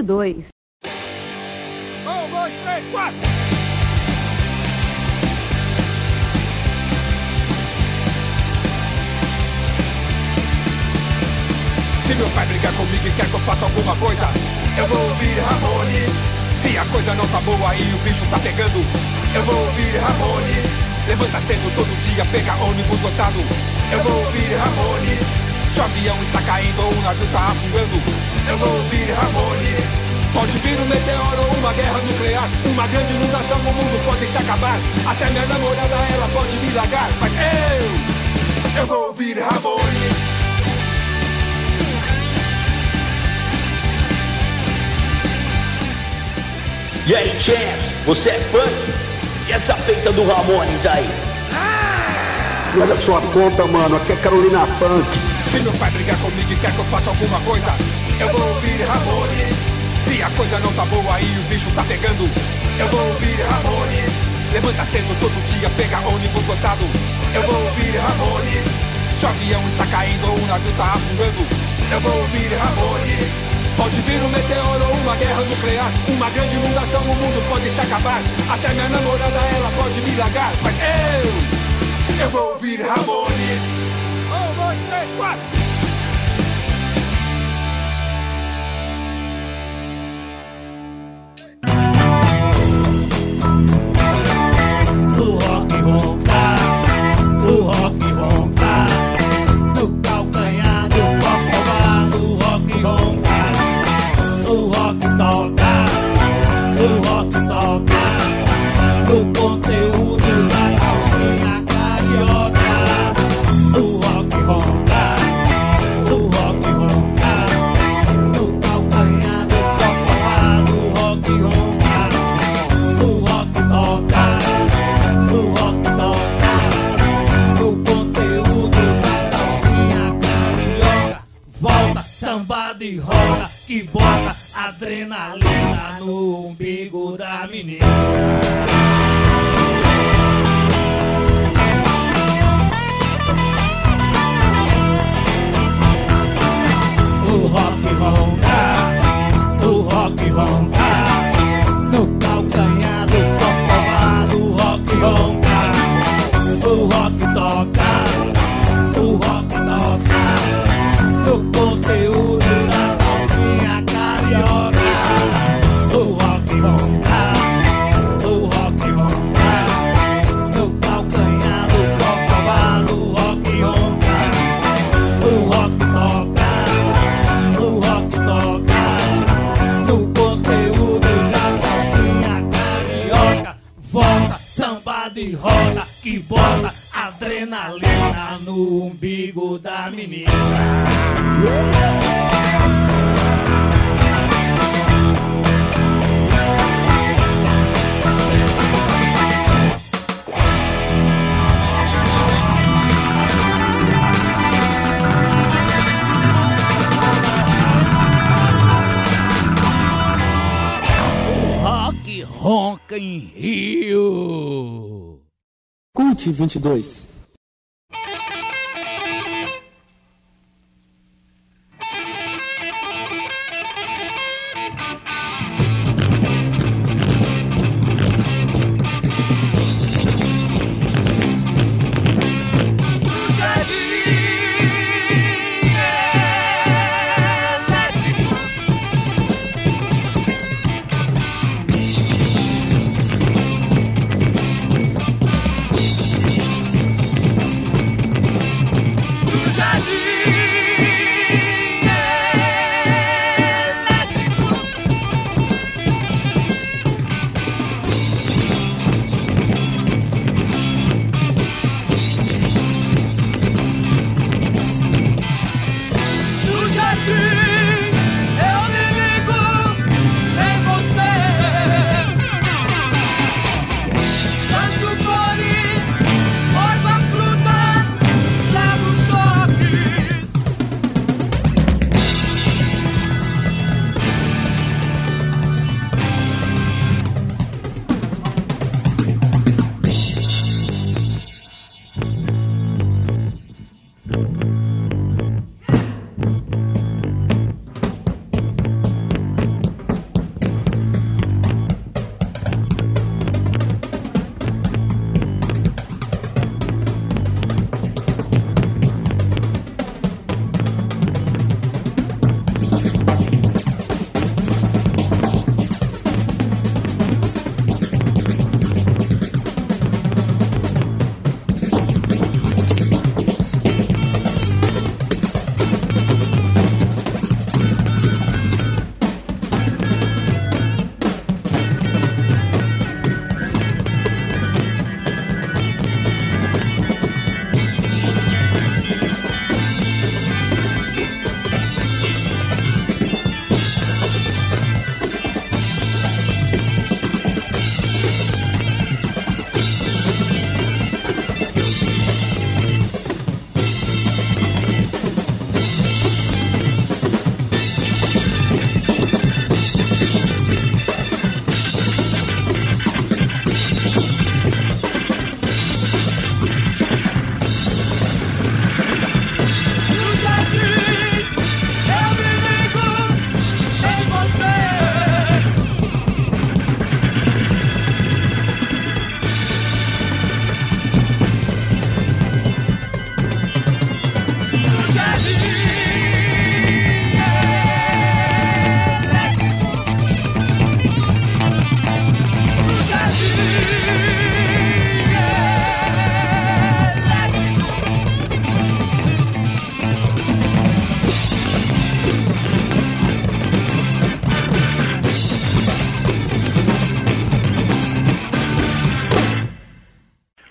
[SPEAKER 9] 22.
[SPEAKER 10] Um, dois, três, quatro.
[SPEAKER 11] Se meu pai brigar comigo e quer que eu faça alguma coisa, eu vou ouvir Ramones. Se a coisa não tá boa e o bicho tá pegando, eu vou ouvir Ramones. Levanta cedo todo dia, pega ônibus lotado, eu vou ouvir Ramones. Se o avião está caindo ou o navio tá afundando, eu vou ouvir Ramones. Pode vir um meteoro ou uma guerra nuclear, uma grande inundação, o mundo pode se acabar. Até minha namorada, ela pode me largar, mas eu, eu vou ouvir Ramones.
[SPEAKER 12] E aí, Champs, você é punk? E essa peita do Ramones aí?
[SPEAKER 13] Olha sua conta, mano, aqui é Carolina Punk.
[SPEAKER 11] Se meu pai brigar comigo e quer que eu faça alguma coisa, eu vou ouvir Ramones. Se a coisa não tá boa e o bicho tá pegando, eu vou ouvir Ramones. Levanta cedo todo dia, pega ônibus lotado, eu vou ouvir Ramones. Se o avião está caindo ou o navio tá afundando, eu vou ouvir Ramones. Pode vir um meteoro ou uma guerra nuclear Uma grande inundação, o mundo pode se acabar Até minha namorada, ela pode me largar Mas eu, eu vou ouvir Ramones
[SPEAKER 10] Um, dois, três, quatro.
[SPEAKER 14] De roda que bota adrenalina no umbigo da menina. Ronca em Rio.
[SPEAKER 15] Cult 22.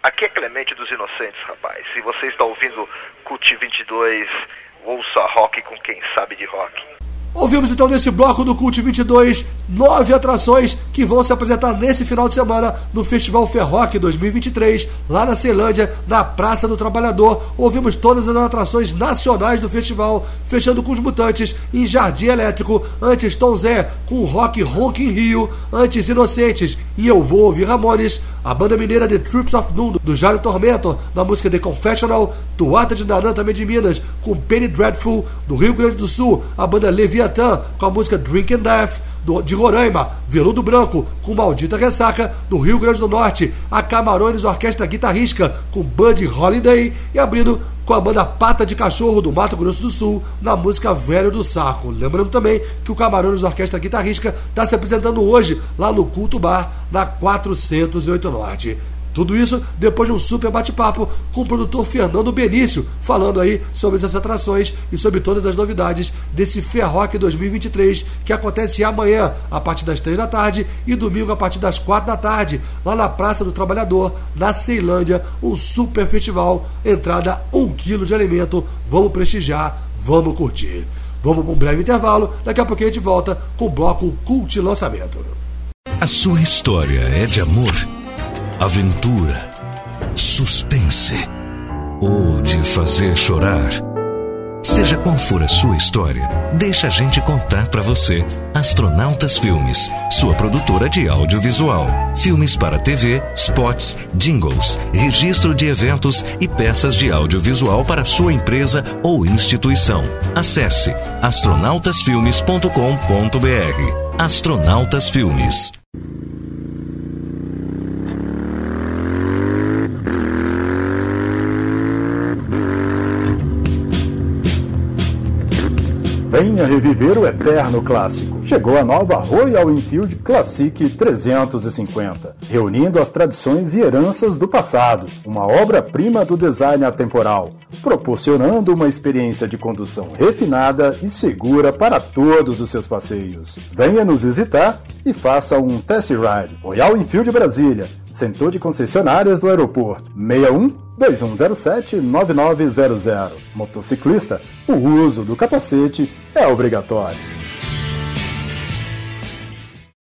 [SPEAKER 16] Aqui é Clemente dos Inocentes, rapaz. Se você está ouvindo CUT 22, ouça rock com quem sabe de rock.
[SPEAKER 2] Ouvimos então nesse bloco do Cult 22 nove atrações que vão se apresentar nesse final de semana no Festival Ferroc 2023, lá na Ceilândia, na Praça do Trabalhador. Ouvimos todas as atrações nacionais do festival, fechando com os Mutantes em Jardim Elétrico, antes Tom Zé com Rock Ronk em Rio, antes Inocentes e Eu Vou Ouvir Ramones, a banda mineira The Trips of Doom do Jairo Tormento, na música The Confessional, Tuata de Naran também de Minas, com Penny Dreadful, do Rio Grande do Sul, a banda Leviathan com a música Drink and Death, do, de Roraima, Veludo Branco, com Maldita Ressaca, do Rio Grande do Norte, a Camarões Orquestra Guitarrisca, com Bud Holiday, e abrindo com a banda Pata de Cachorro do Mato Grosso do Sul, na música Velho do Saco. Lembrando também que o Camarões Orquestra Guitarrisca está se apresentando hoje lá no Culto Bar, na 408 Norte. Tudo isso depois de um super bate-papo com o produtor Fernando Benício, falando aí sobre essas atrações e sobre todas as novidades desse Ferroc 2023 que acontece amanhã a partir das três da tarde e domingo a partir das quatro da tarde, lá na Praça do Trabalhador, na Ceilândia, um super festival, entrada um quilo de alimento, vamos prestigiar, vamos curtir. Vamos para um breve intervalo, daqui a pouco a gente volta com o bloco Cult Lançamento.
[SPEAKER 17] A sua história é de amor? Aventura, suspense ou de fazer chorar. Seja qual for a sua história, deixa a gente contar para você. Astronautas Filmes, sua produtora de audiovisual. Filmes para TV, spots, jingles, registro de eventos e peças de audiovisual para sua empresa ou instituição. Acesse astronautasfilmes.com.br. Astronautas Filmes.
[SPEAKER 18] Venha reviver o eterno clássico. Chegou a nova Royal Enfield Classic 350, reunindo as tradições e heranças do passado, uma obra-prima do design atemporal, proporcionando uma experiência de condução refinada e segura para todos os seus passeios. Venha nos visitar e faça um test ride. Royal Enfield Brasília, Centro de concessionárias do aeroporto. 61 2107 9900. Motociclista, o uso do capacete é obrigatório.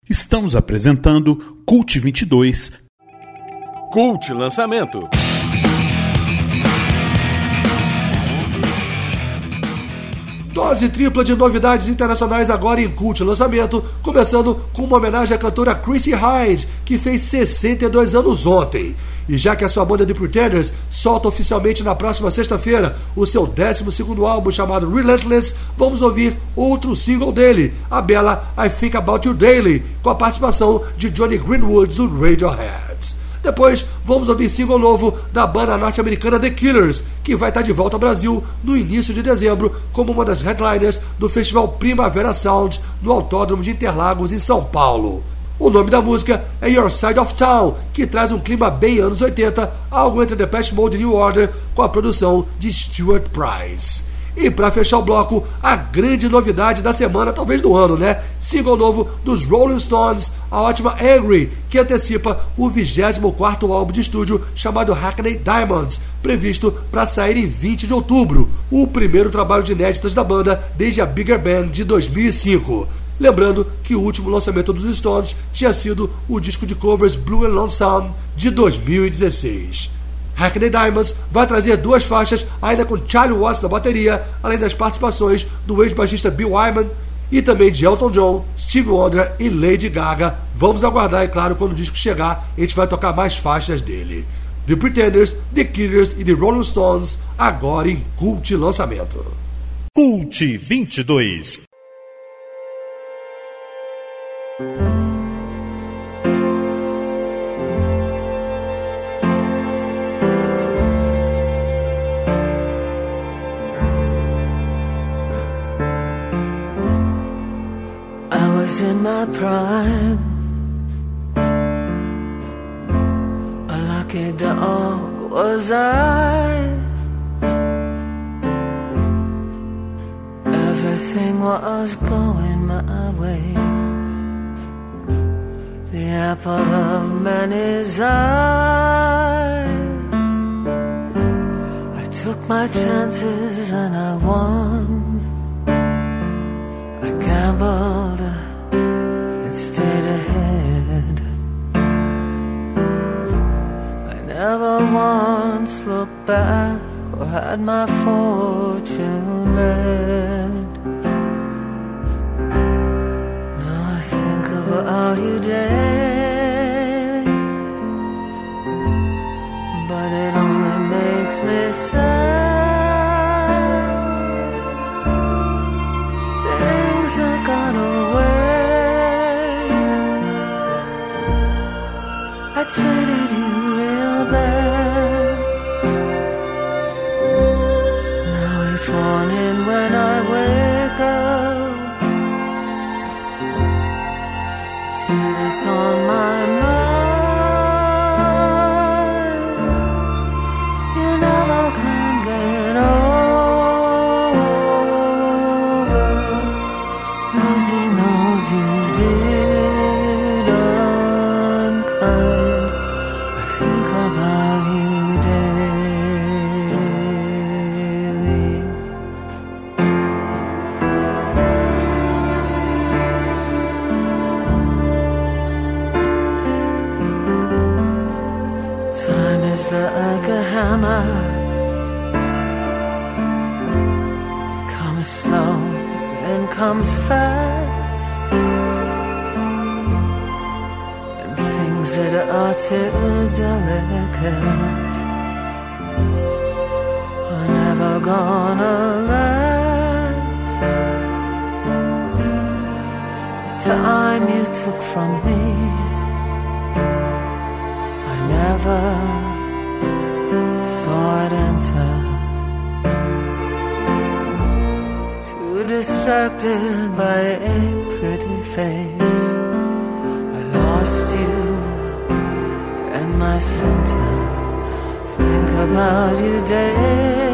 [SPEAKER 19] Estamos apresentando Cult 22.
[SPEAKER 3] Cult Lançamento.
[SPEAKER 2] Dose tripla de novidades internacionais agora em Cult Lançamento, começando com uma homenagem à cantora Chrissy Hynde, que fez 62 anos ontem. E já que a sua banda The Pretenders solta oficialmente na próxima sexta-feira o seu 12 álbum chamado Relentless, vamos ouvir outro single dele, a bela I Think About You Daily, com a participação de Johnny Greenwood do Radiohead. Depois, vamos ouvir single novo da banda norte-americana The Killers, que vai estar de volta ao Brasil no início de dezembro como uma das headliners do festival Primavera Sound no Autódromo de Interlagos, em São Paulo. O nome da música é Your Side of Town, que traz um clima bem anos 80, algo entre Depeche Mode e New Order, com a produção de Stuart Price. E para fechar o bloco, a grande novidade da semana, talvez do ano, né? Single novo dos Rolling Stones, a ótima Angry, que antecipa o 24 álbum de estúdio chamado Hackney Diamonds, previsto para sair em 20 de outubro, o primeiro trabalho de inéditas da banda desde a Bigger Band de 2005. Lembrando que o último lançamento dos Stones tinha sido o disco de covers Blue and Lonesome de 2016. Hackney Diamonds vai trazer duas faixas, ainda com Charlie Watts na bateria, além das participações do ex-baixista Bill Wyman e também de Elton John, Steve Wonder e Lady Gaga. Vamos aguardar, é claro, quando o disco chegar, a gente vai tocar mais faixas dele. The Pretenders, The Killers e The Rolling Stones, agora em Cult Lançamento.
[SPEAKER 19] Cult 22
[SPEAKER 20] crime. A lucky dog was I. Everything was going my way. The apple of many's eye. I took my chances and I won. I gambled. look back or had my fortune read. Now I think about you daily. killed are never gonna last. The time you took from me, I never saw it enter. Too distracted by a pretty face about you, day.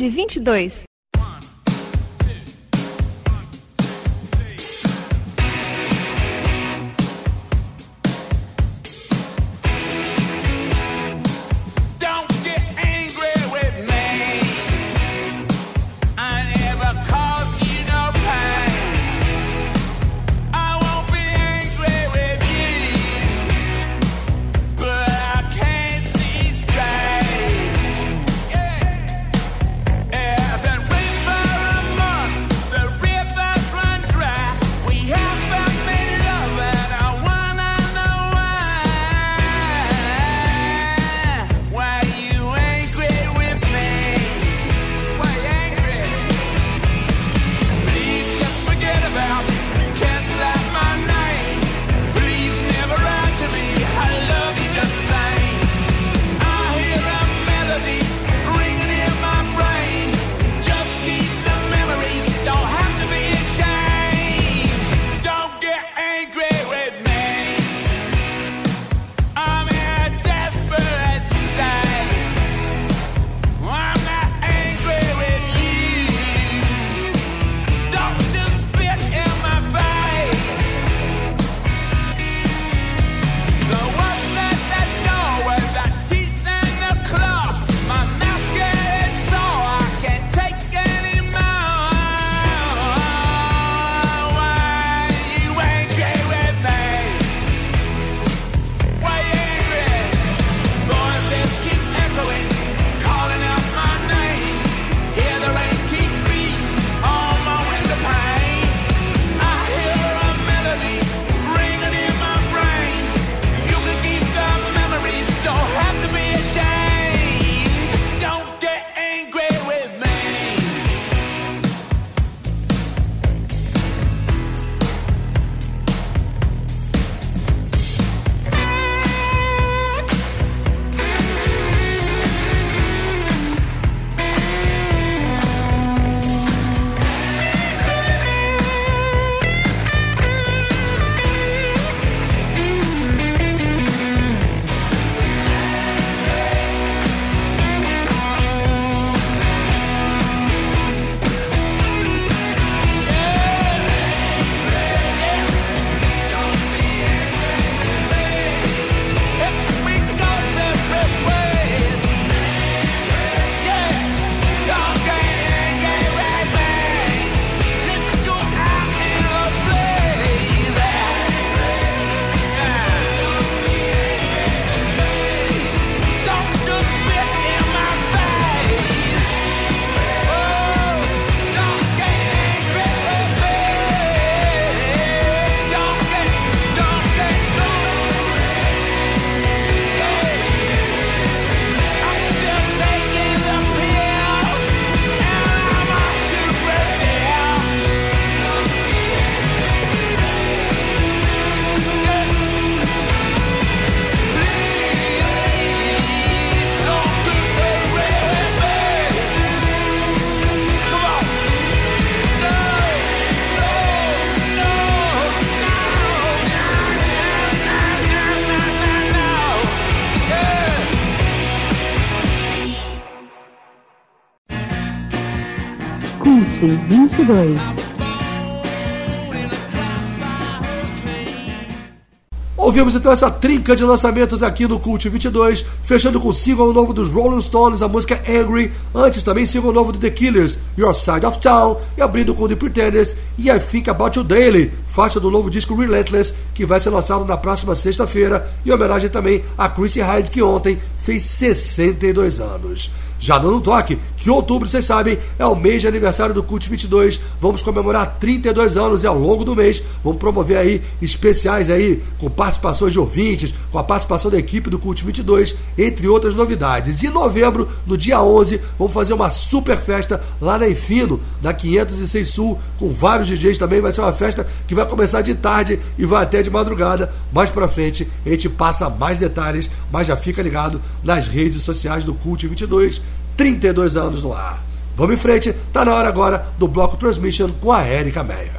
[SPEAKER 8] 2022.
[SPEAKER 21] Cult 22.
[SPEAKER 2] Ouvimos então essa trinca de lançamentos aqui no Cult 22, fechando com o single novo dos Rolling Stones, a música Angry, antes também single novo do The Killers, Your Side of Town, e abrindo com The Pretenders e I Think About You Daily, faixa do novo disco Relentless, que vai ser lançado na próxima sexta-feira, em homenagem também a Chrissy Hyde, que ontem fez 62 anos. Já dando um toque, que outubro, vocês sabem, é o mês de aniversário do Cult 22. Vamos comemorar 32 anos e ao longo do mês vamos promover aí especiais aí com participações de ouvintes, com a participação da equipe do Cult 22, entre outras novidades. E em novembro, no dia 11, vamos fazer uma super festa lá na Enfino, na 506 Sul, com vários DJs também. Vai ser uma festa que vai começar de tarde e vai até de madrugada. Mais pra frente a gente passa mais detalhes, mas já fica ligado nas redes sociais do Cult 22. 32 anos no ar. Vamos em frente, tá na hora agora do bloco Transmission com a Erika Meyer.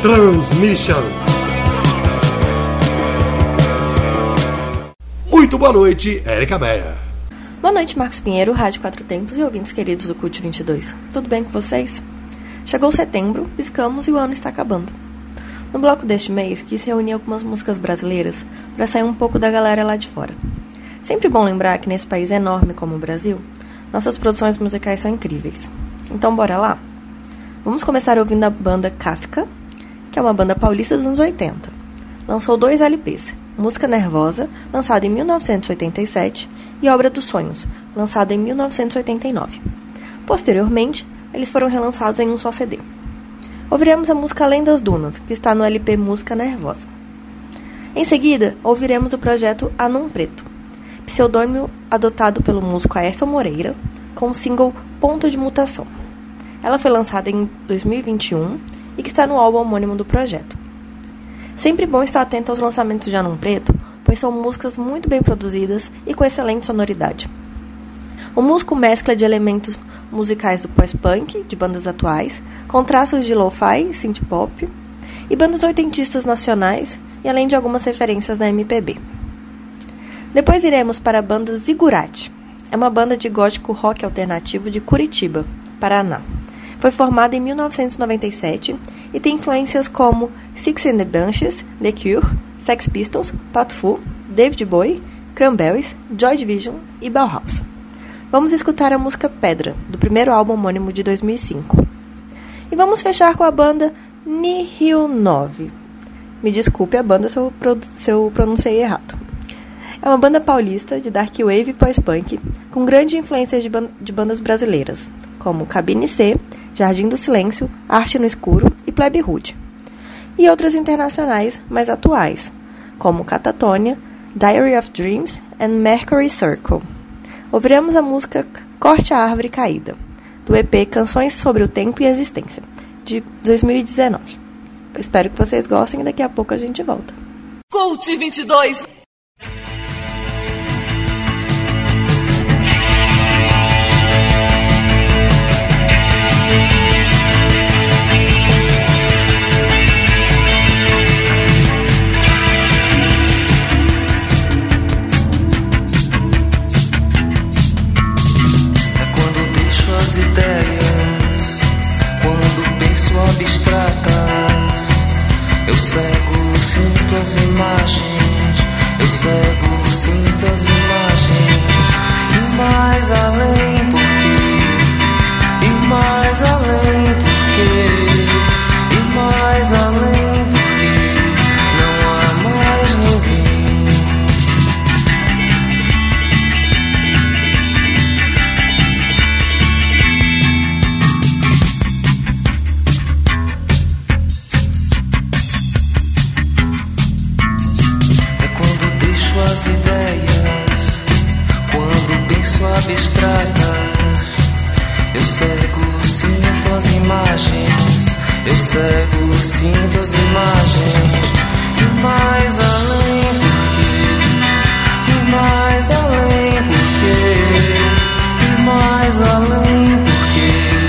[SPEAKER 2] Transmission. Muito boa noite, Erika Meyer.
[SPEAKER 22] Boa noite, Marcos Pinheiro, Rádio Quatro Tempos e ouvintes queridos do Cult 22. Tudo bem com vocês? Chegou setembro, piscamos e o ano está acabando. No bloco deste mês, quis reunir algumas músicas brasileiras para sair um pouco da galera lá de fora. Sempre bom lembrar que nesse país enorme como o Brasil, nossas produções musicais são incríveis. Então bora lá? Vamos começar ouvindo a banda Kafka, que é uma banda paulista dos anos 80. Lançou dois LPs, Música Nervosa, lançado em 1987, e Obra dos Sonhos, lançado em 1989. Posteriormente, eles foram relançados em um só CD. Ouviremos a música Além das Dunas, que está no LP Música Nervosa. Em seguida, ouviremos o projeto Anum Preto, pseudônimo adotado pelo músico Aerson Moreira, com o single Ponto de Mutação. Ela foi lançada em 2021 e que está no álbum homônimo do projeto. Sempre bom estar atento aos lançamentos de Anum Preto, pois são músicas muito bem produzidas e com excelente sonoridade. O músico mescla de elementos musicais do pós-punk, de bandas atuais, com traços de lo-fi, synth-pop e bandas oitentistas nacionais, e além de algumas referências da MPB. Depois iremos para a banda Zigurate. É uma banda de gótico rock alternativo de Curitiba, Paraná. Foi formada em 1997 e tem influências como Six and the Bunches, The Cure, Sex Pistols, Pat Fu, David Bowie, Cranberries, Joy Division e Bauhaus. Vamos escutar a música Pedra, do primeiro álbum homônimo de 2005. E vamos fechar com a banda Nihil 9. Me desculpe a banda se eu pronunciei errado. É uma banda paulista de dark wave e pós-punk, com grande influência de, ban de bandas brasileiras, como Cabine C, Jardim do Silêncio, Arte no Escuro e Plebe Rude. E outras internacionais mais atuais, como Catatonia, Diary of Dreams e Mercury Circle. Ouviremos a música Corte a Árvore Caída, do EP Canções sobre o Tempo e a Existência, de 2019. Eu espero que vocês gostem e daqui a pouco a gente volta.
[SPEAKER 23] Cult 22
[SPEAKER 24] ideias quando penso abstratas. Eu cego, sinto as imagens. Eu cego, sinto as imagens. E mais além, porque? E mais além, porque? E mais além, penso abstratas. Eu cego, sinto as imagens. Eu cego, sinto as imagens. E mais além, porque? E mais além, porque? E mais além, porque?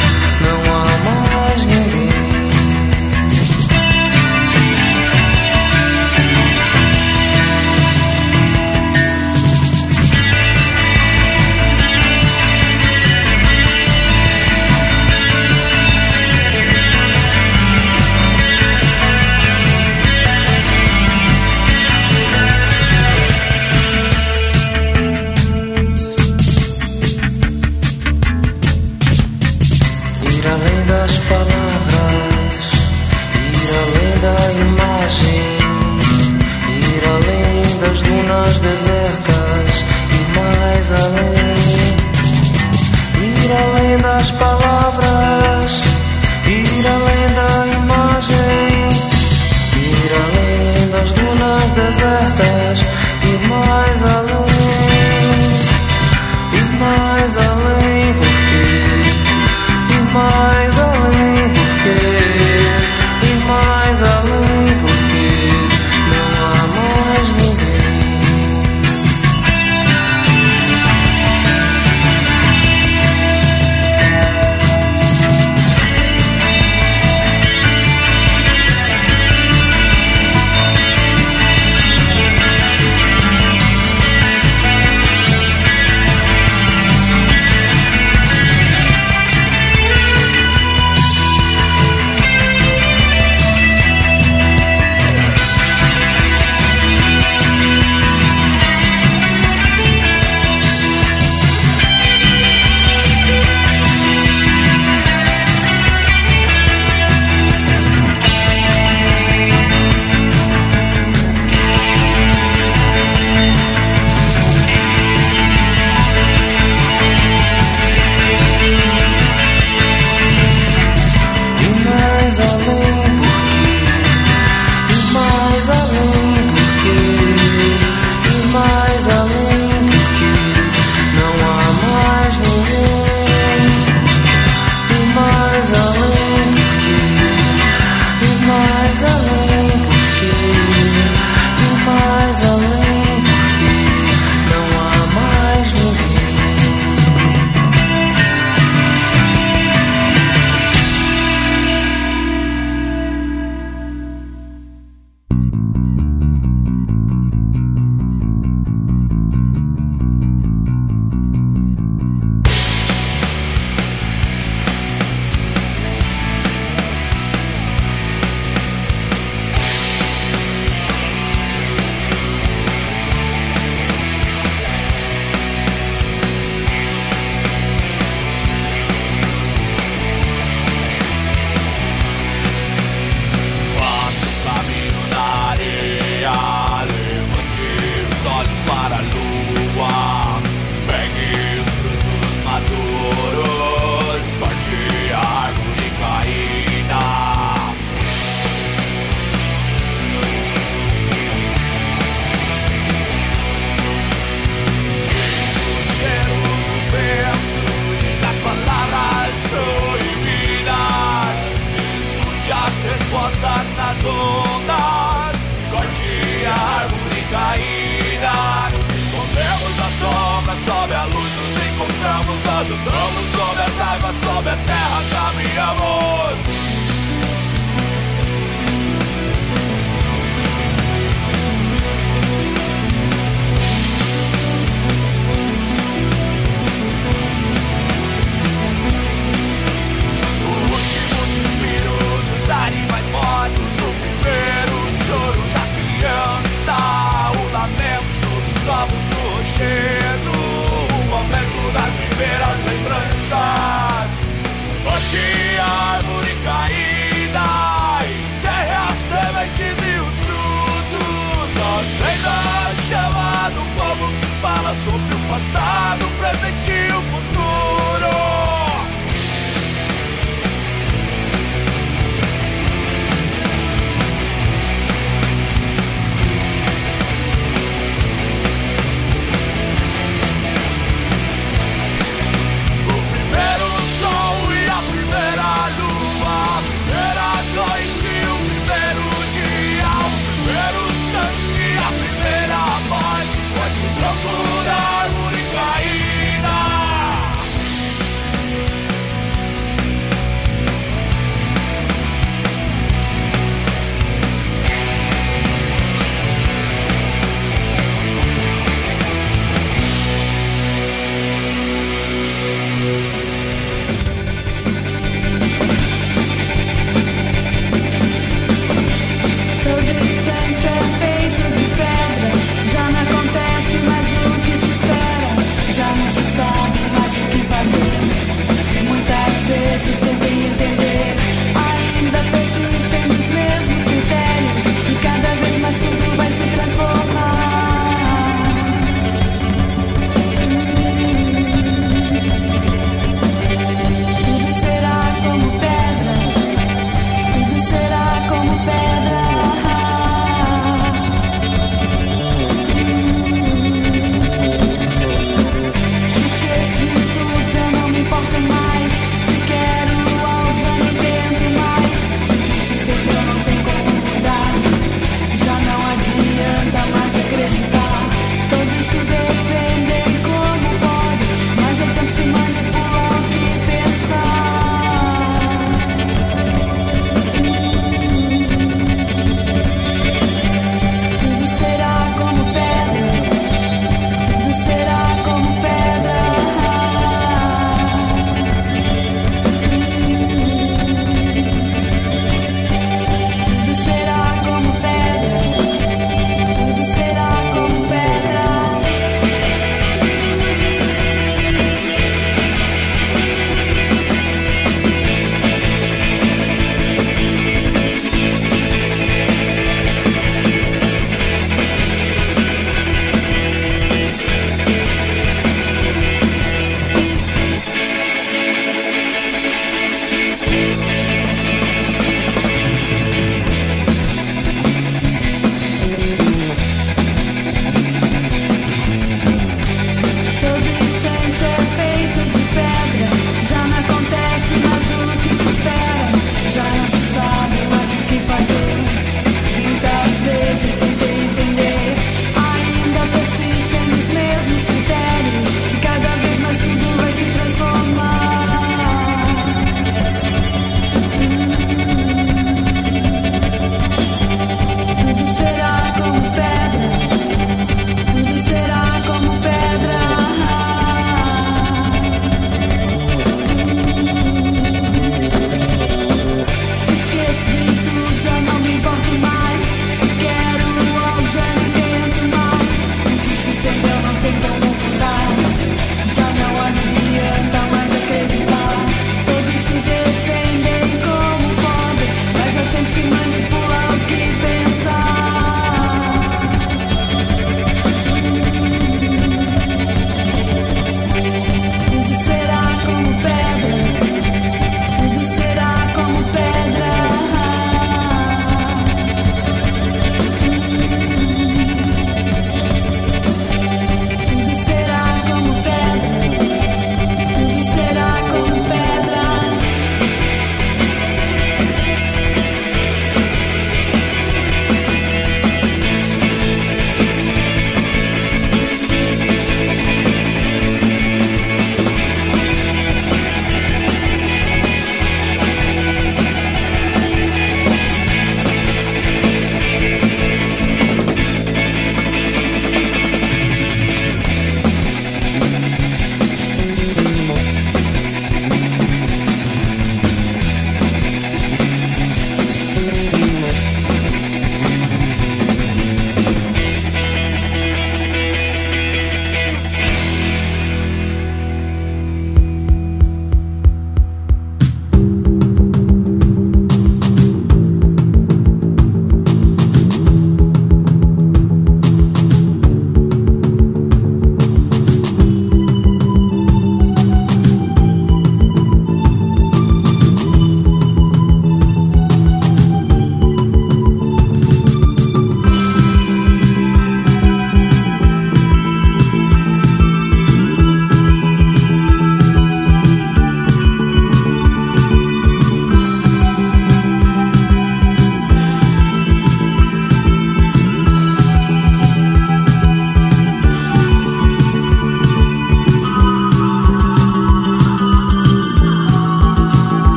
[SPEAKER 24] side.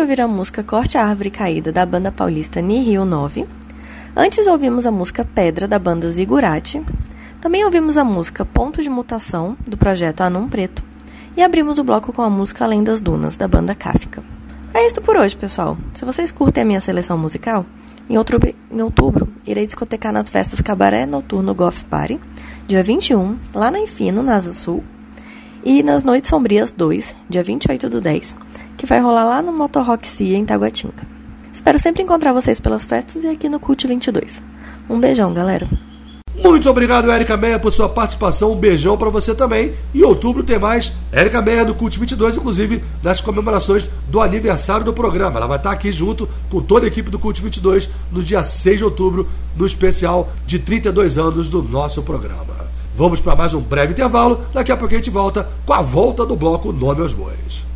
[SPEAKER 24] De
[SPEAKER 22] ouvir a música Corte a Árvore Caída da banda paulista Nihil 9. Antes ouvimos a música Pedra da banda Zigurati. Também ouvimos a música Ponto de Mutação do projeto Anum Preto. E abrimos o bloco com a música Além das Dunas da banda Kafka. É isso por hoje, pessoal. Se vocês curtem a minha seleção musical, em outubro, em outubro irei discotecar nas festas Cabaré Noturno Golf Party, dia 21, lá na Infino, na Asa Sul, e nas Noites Sombrias 2, dia 28 do 10, que vai rolar lá no Motor Rock Cia, em Taguatinga. Espero sempre encontrar vocês pelas festas e aqui no Cult 22. Um beijão, galera.
[SPEAKER 2] Muito obrigado, Érica Meia, por sua participação. Um beijão para você também. Em outubro tem mais Érica Meia do Cult 22, inclusive nas comemorações do aniversário do programa. Ela vai estar aqui junto com toda a equipe do Cult 22 no dia 6 de outubro, no especial de 32 anos do nosso programa. Vamos para mais um breve intervalo. Daqui a pouco a gente volta com a volta do bloco Nome aos Bois.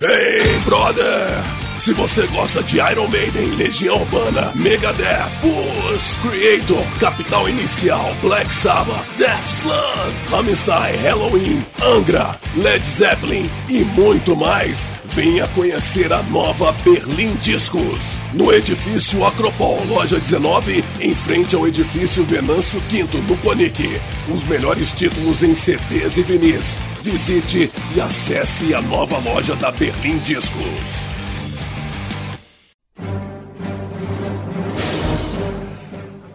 [SPEAKER 25] Hey, brother! Se você gosta de Iron Maiden, Legião Urbana, Megadeth, Puss, Creator, Capital Inicial, Black Sabbath, Death Slam, Rammstein, Halloween, Angra, Led Zeppelin e muito mais, venha conhecer a nova Berlim Discos. No edifício Acropol, loja 19, em frente ao edifício Venâncio Quinto, no Conic. Os melhores títulos em CDs e vinis. Visite e acesse a nova loja da Berlim Discos.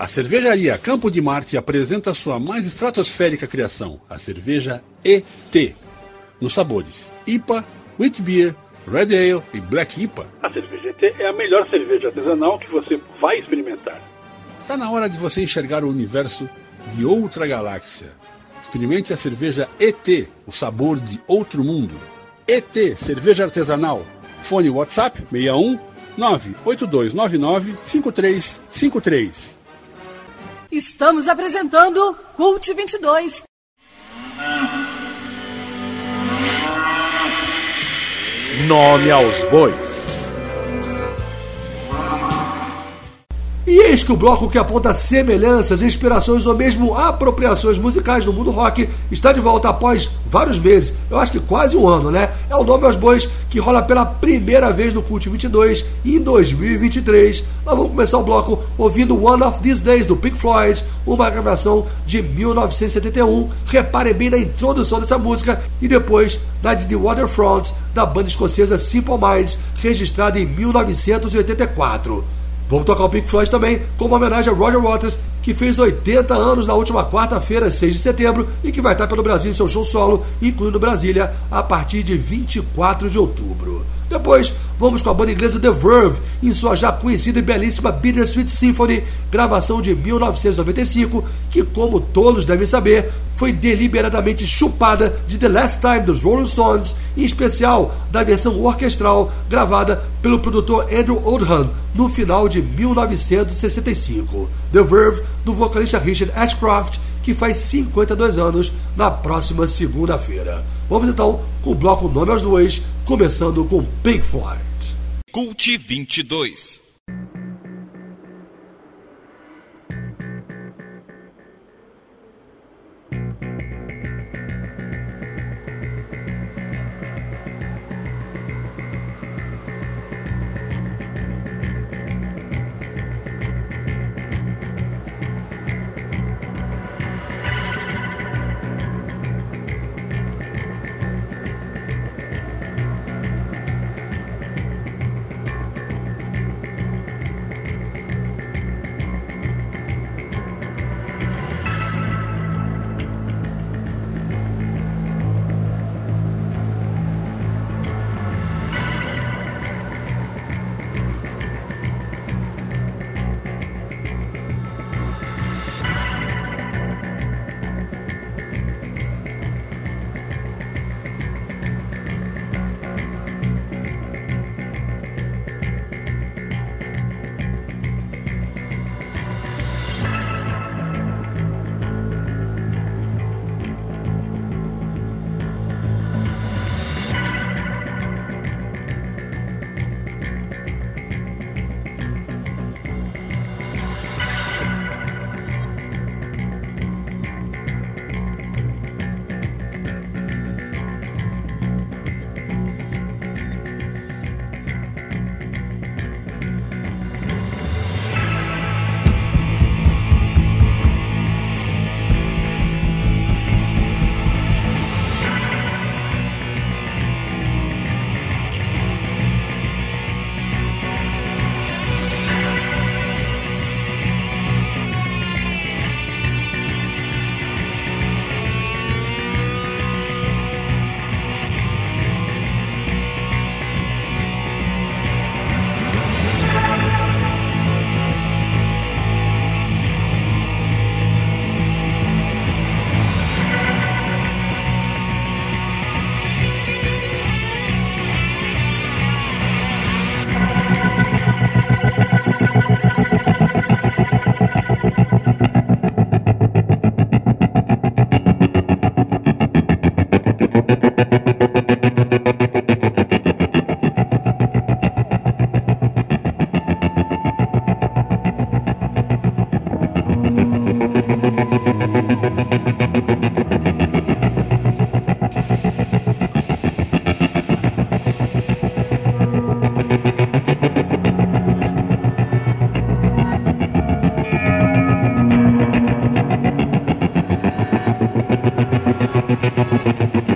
[SPEAKER 26] A cervejaria Campo de Marte apresenta sua mais estratosférica criação, a cerveja ET. Nos sabores IPA, Wheat Beer, Red Ale e Black IPA.
[SPEAKER 27] A cerveja ET é a melhor cerveja artesanal que você vai experimentar.
[SPEAKER 26] Está na hora de você enxergar o universo de outra galáxia. Experimente a cerveja ET, o sabor de outro mundo. ET, cerveja artesanal. Fone WhatsApp 61 98299 5353.
[SPEAKER 7] Estamos apresentando Cult 22.
[SPEAKER 28] Nome aos bois.
[SPEAKER 2] E eis que o bloco que aponta semelhanças, inspirações ou mesmo apropriações musicais do mundo rock está de volta após vários meses, eu acho que quase um ano, né? É o Nome aos Bois que rola pela primeira vez no Cult 22 e em 2023 nós vamos começar o bloco ouvindo One of These Days do Pink Floyd, uma gravação de 1971. Reparem bem na introdução dessa música e depois na de The Waterfront da banda escocesa Simple Minds, registrada em 1984. Vamos tocar o Pink Floyd também, como homenagem a Roger Waters, que fez 80 anos na última quarta-feira, 6 de setembro, e que vai estar pelo Brasil em seu show solo, incluindo Brasília, a partir de 24 de outubro. Depois, vamos com a banda inglesa The Verve, em sua já conhecida e belíssima Bittersweet Symphony, gravação de 1995, que, como todos devem saber, foi deliberadamente chupada de The Last Time dos Rolling Stones, em especial da versão orquestral gravada pelo produtor Andrew Oldham no final de 1965. The Verve, do vocalista Richard Ashcroft, que faz 52 anos na próxima segunda-feira. Vamos então com o bloco Nome aos Dois, começando com Pink Floyd.
[SPEAKER 3] Cult 22.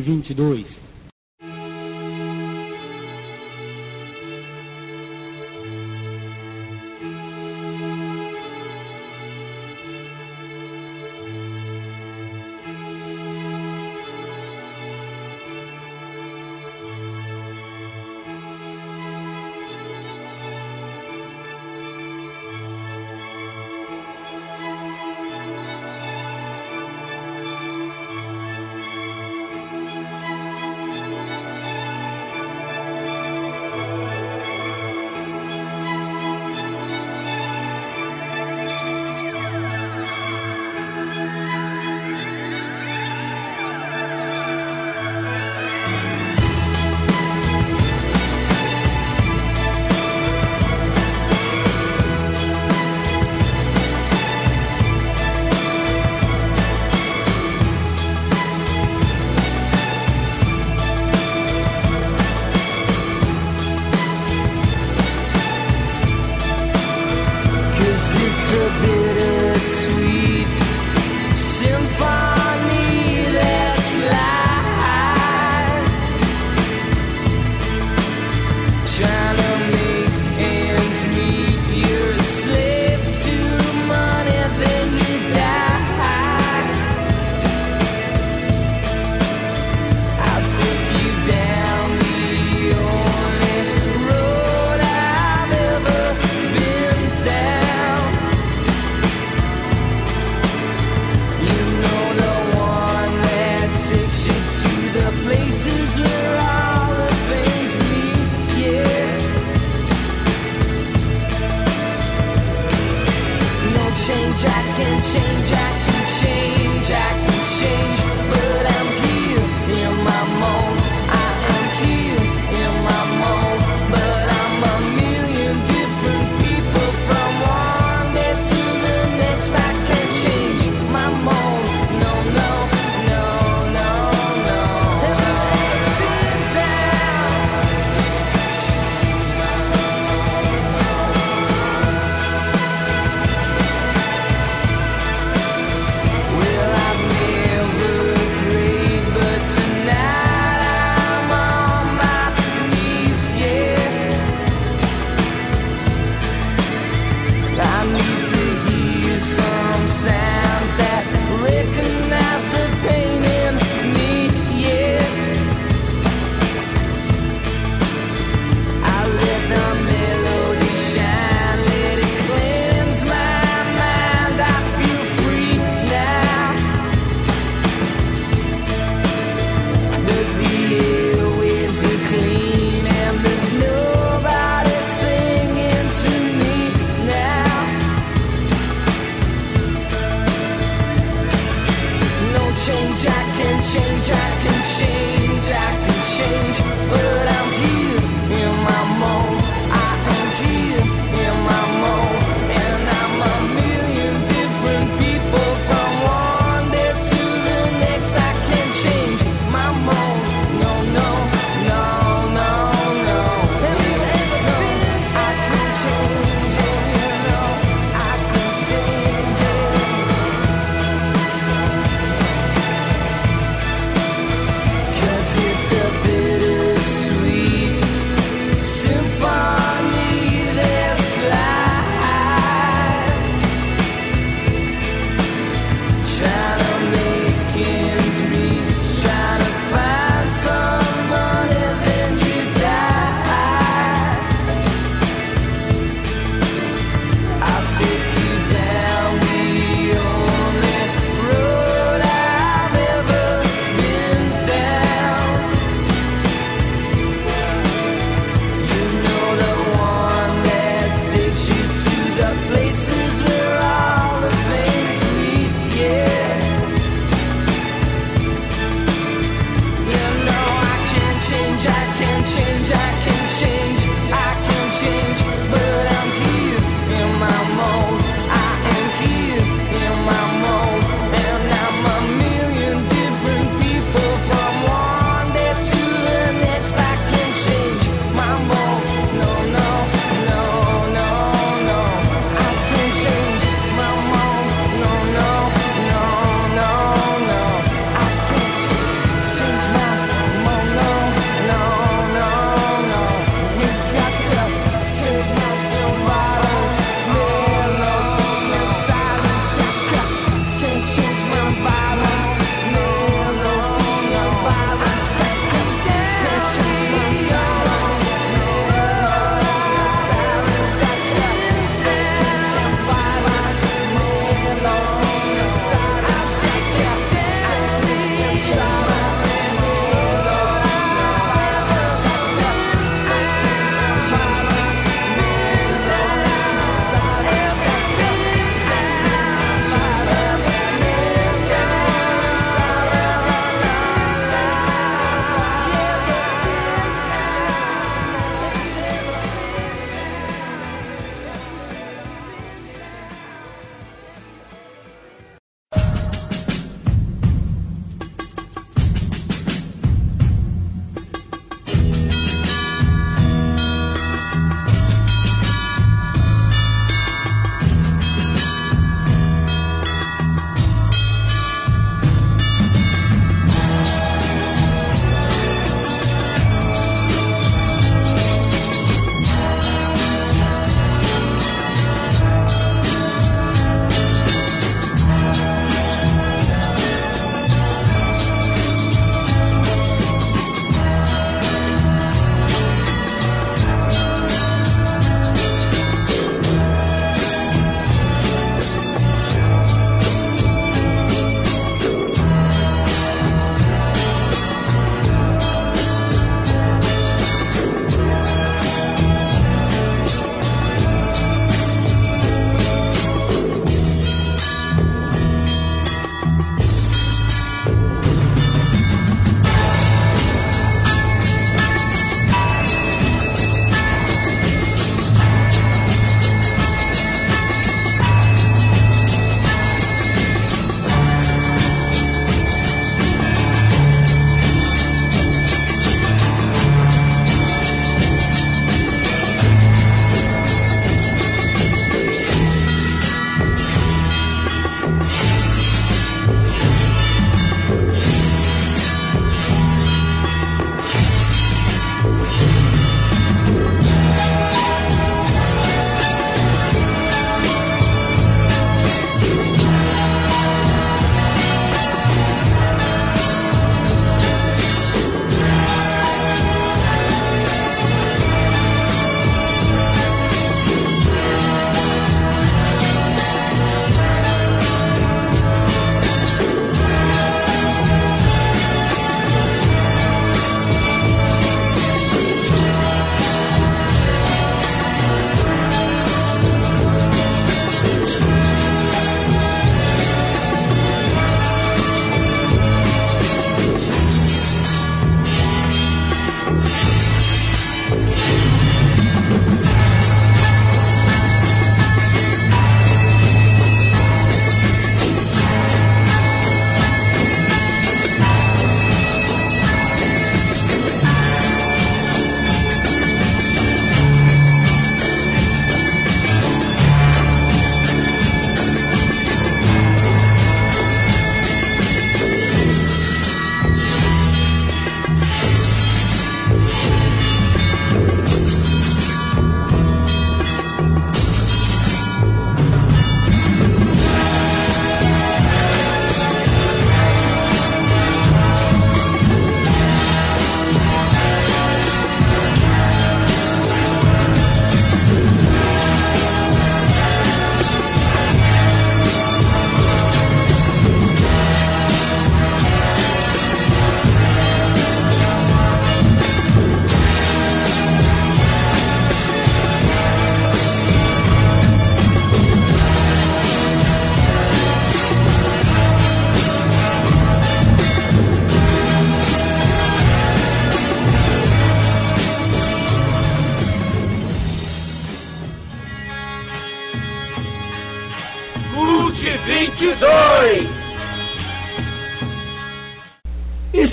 [SPEAKER 29] 2022.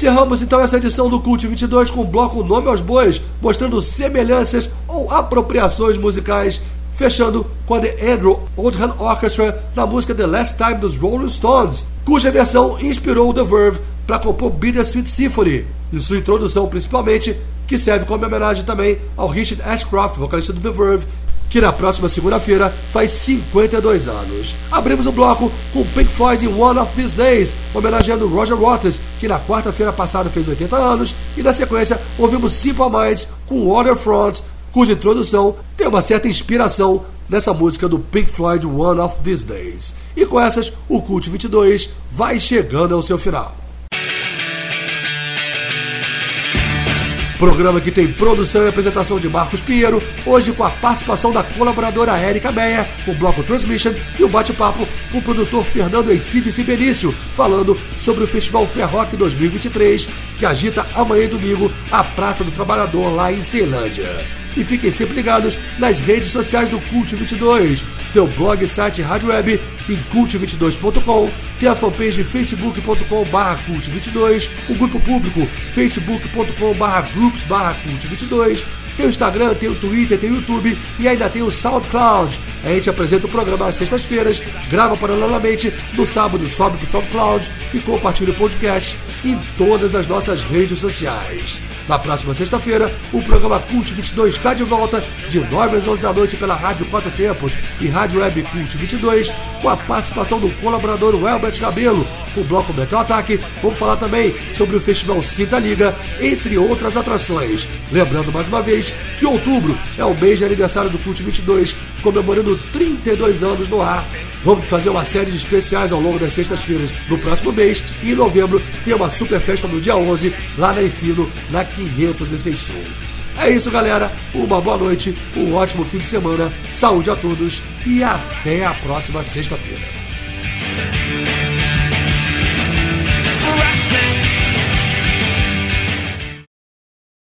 [SPEAKER 2] Encerramos então essa edição do Cult 22 com o bloco Nome aos Bois, mostrando semelhanças ou apropriações musicais, fechando com a The Andrew Oldham Orchestra na música The Last Time dos Rolling Stones, cuja versão inspirou The Verve para compor Bittersweet Symphony, e sua introdução principalmente, que serve como homenagem também ao Richard Ashcroft, vocalista do The Verve, que na próxima segunda-feira faz 52 anos. Abrimos o bloco com Pink Floyd em One of These Days, homenageando Roger Waters, que na quarta-feira passada fez 80 anos, e na sequência ouvimos Simple Minds com Waterfront, cuja introdução tem uma certa inspiração nessa música do Pink Floyd One of These Days. E com essas, o Cult 22 vai chegando ao seu final. Programa que tem produção e apresentação de Marcos Pinheiro, hoje com a participação da colaboradora Érica Meia, com o Bloco Transmission, e o bate-papo com o produtor Fernando Encides Benício, falando sobre o Festival Ferroc 2023, que agita amanhã e domingo a Praça do Trabalhador lá em Ceilândia. E fiquem sempre ligados nas redes sociais do Cult 22, teu blog site rádio web em cult22.com, tem a fanpage facebook.com barra cult22, o grupo público facebook.com barra groups barra cult22, tem o Instagram, tem o Twitter, tem o YouTube e ainda tem o SoundCloud. A gente apresenta o programa às sextas-feiras, grava paralelamente, no sábado sobe para o SoundCloud e compartilha o podcast em todas as nossas redes sociais. Na próxima sexta-feira, o programa Cult 22 está de volta, de 9 às 11 da noite pela Rádio Quatro Tempos e Rádio Web Cult 22, com a participação do colaborador Welbert Cabelo, o bloco Metal Ataque. Vamos falar também sobre o Festival Cinta Liga, entre outras atrações. Lembrando mais uma vez que outubro é o mês de aniversário do Cult 22, comemorando 32 anos no ar. Vamos fazer uma série de especiais ao longo das sextas-feiras do próximo mês e em novembro tem uma super festa no dia 11 lá na Enfino, na 506 Sul. É isso, galera. Uma boa noite, um ótimo fim de semana, saúde a todos e até a próxima sexta-feira.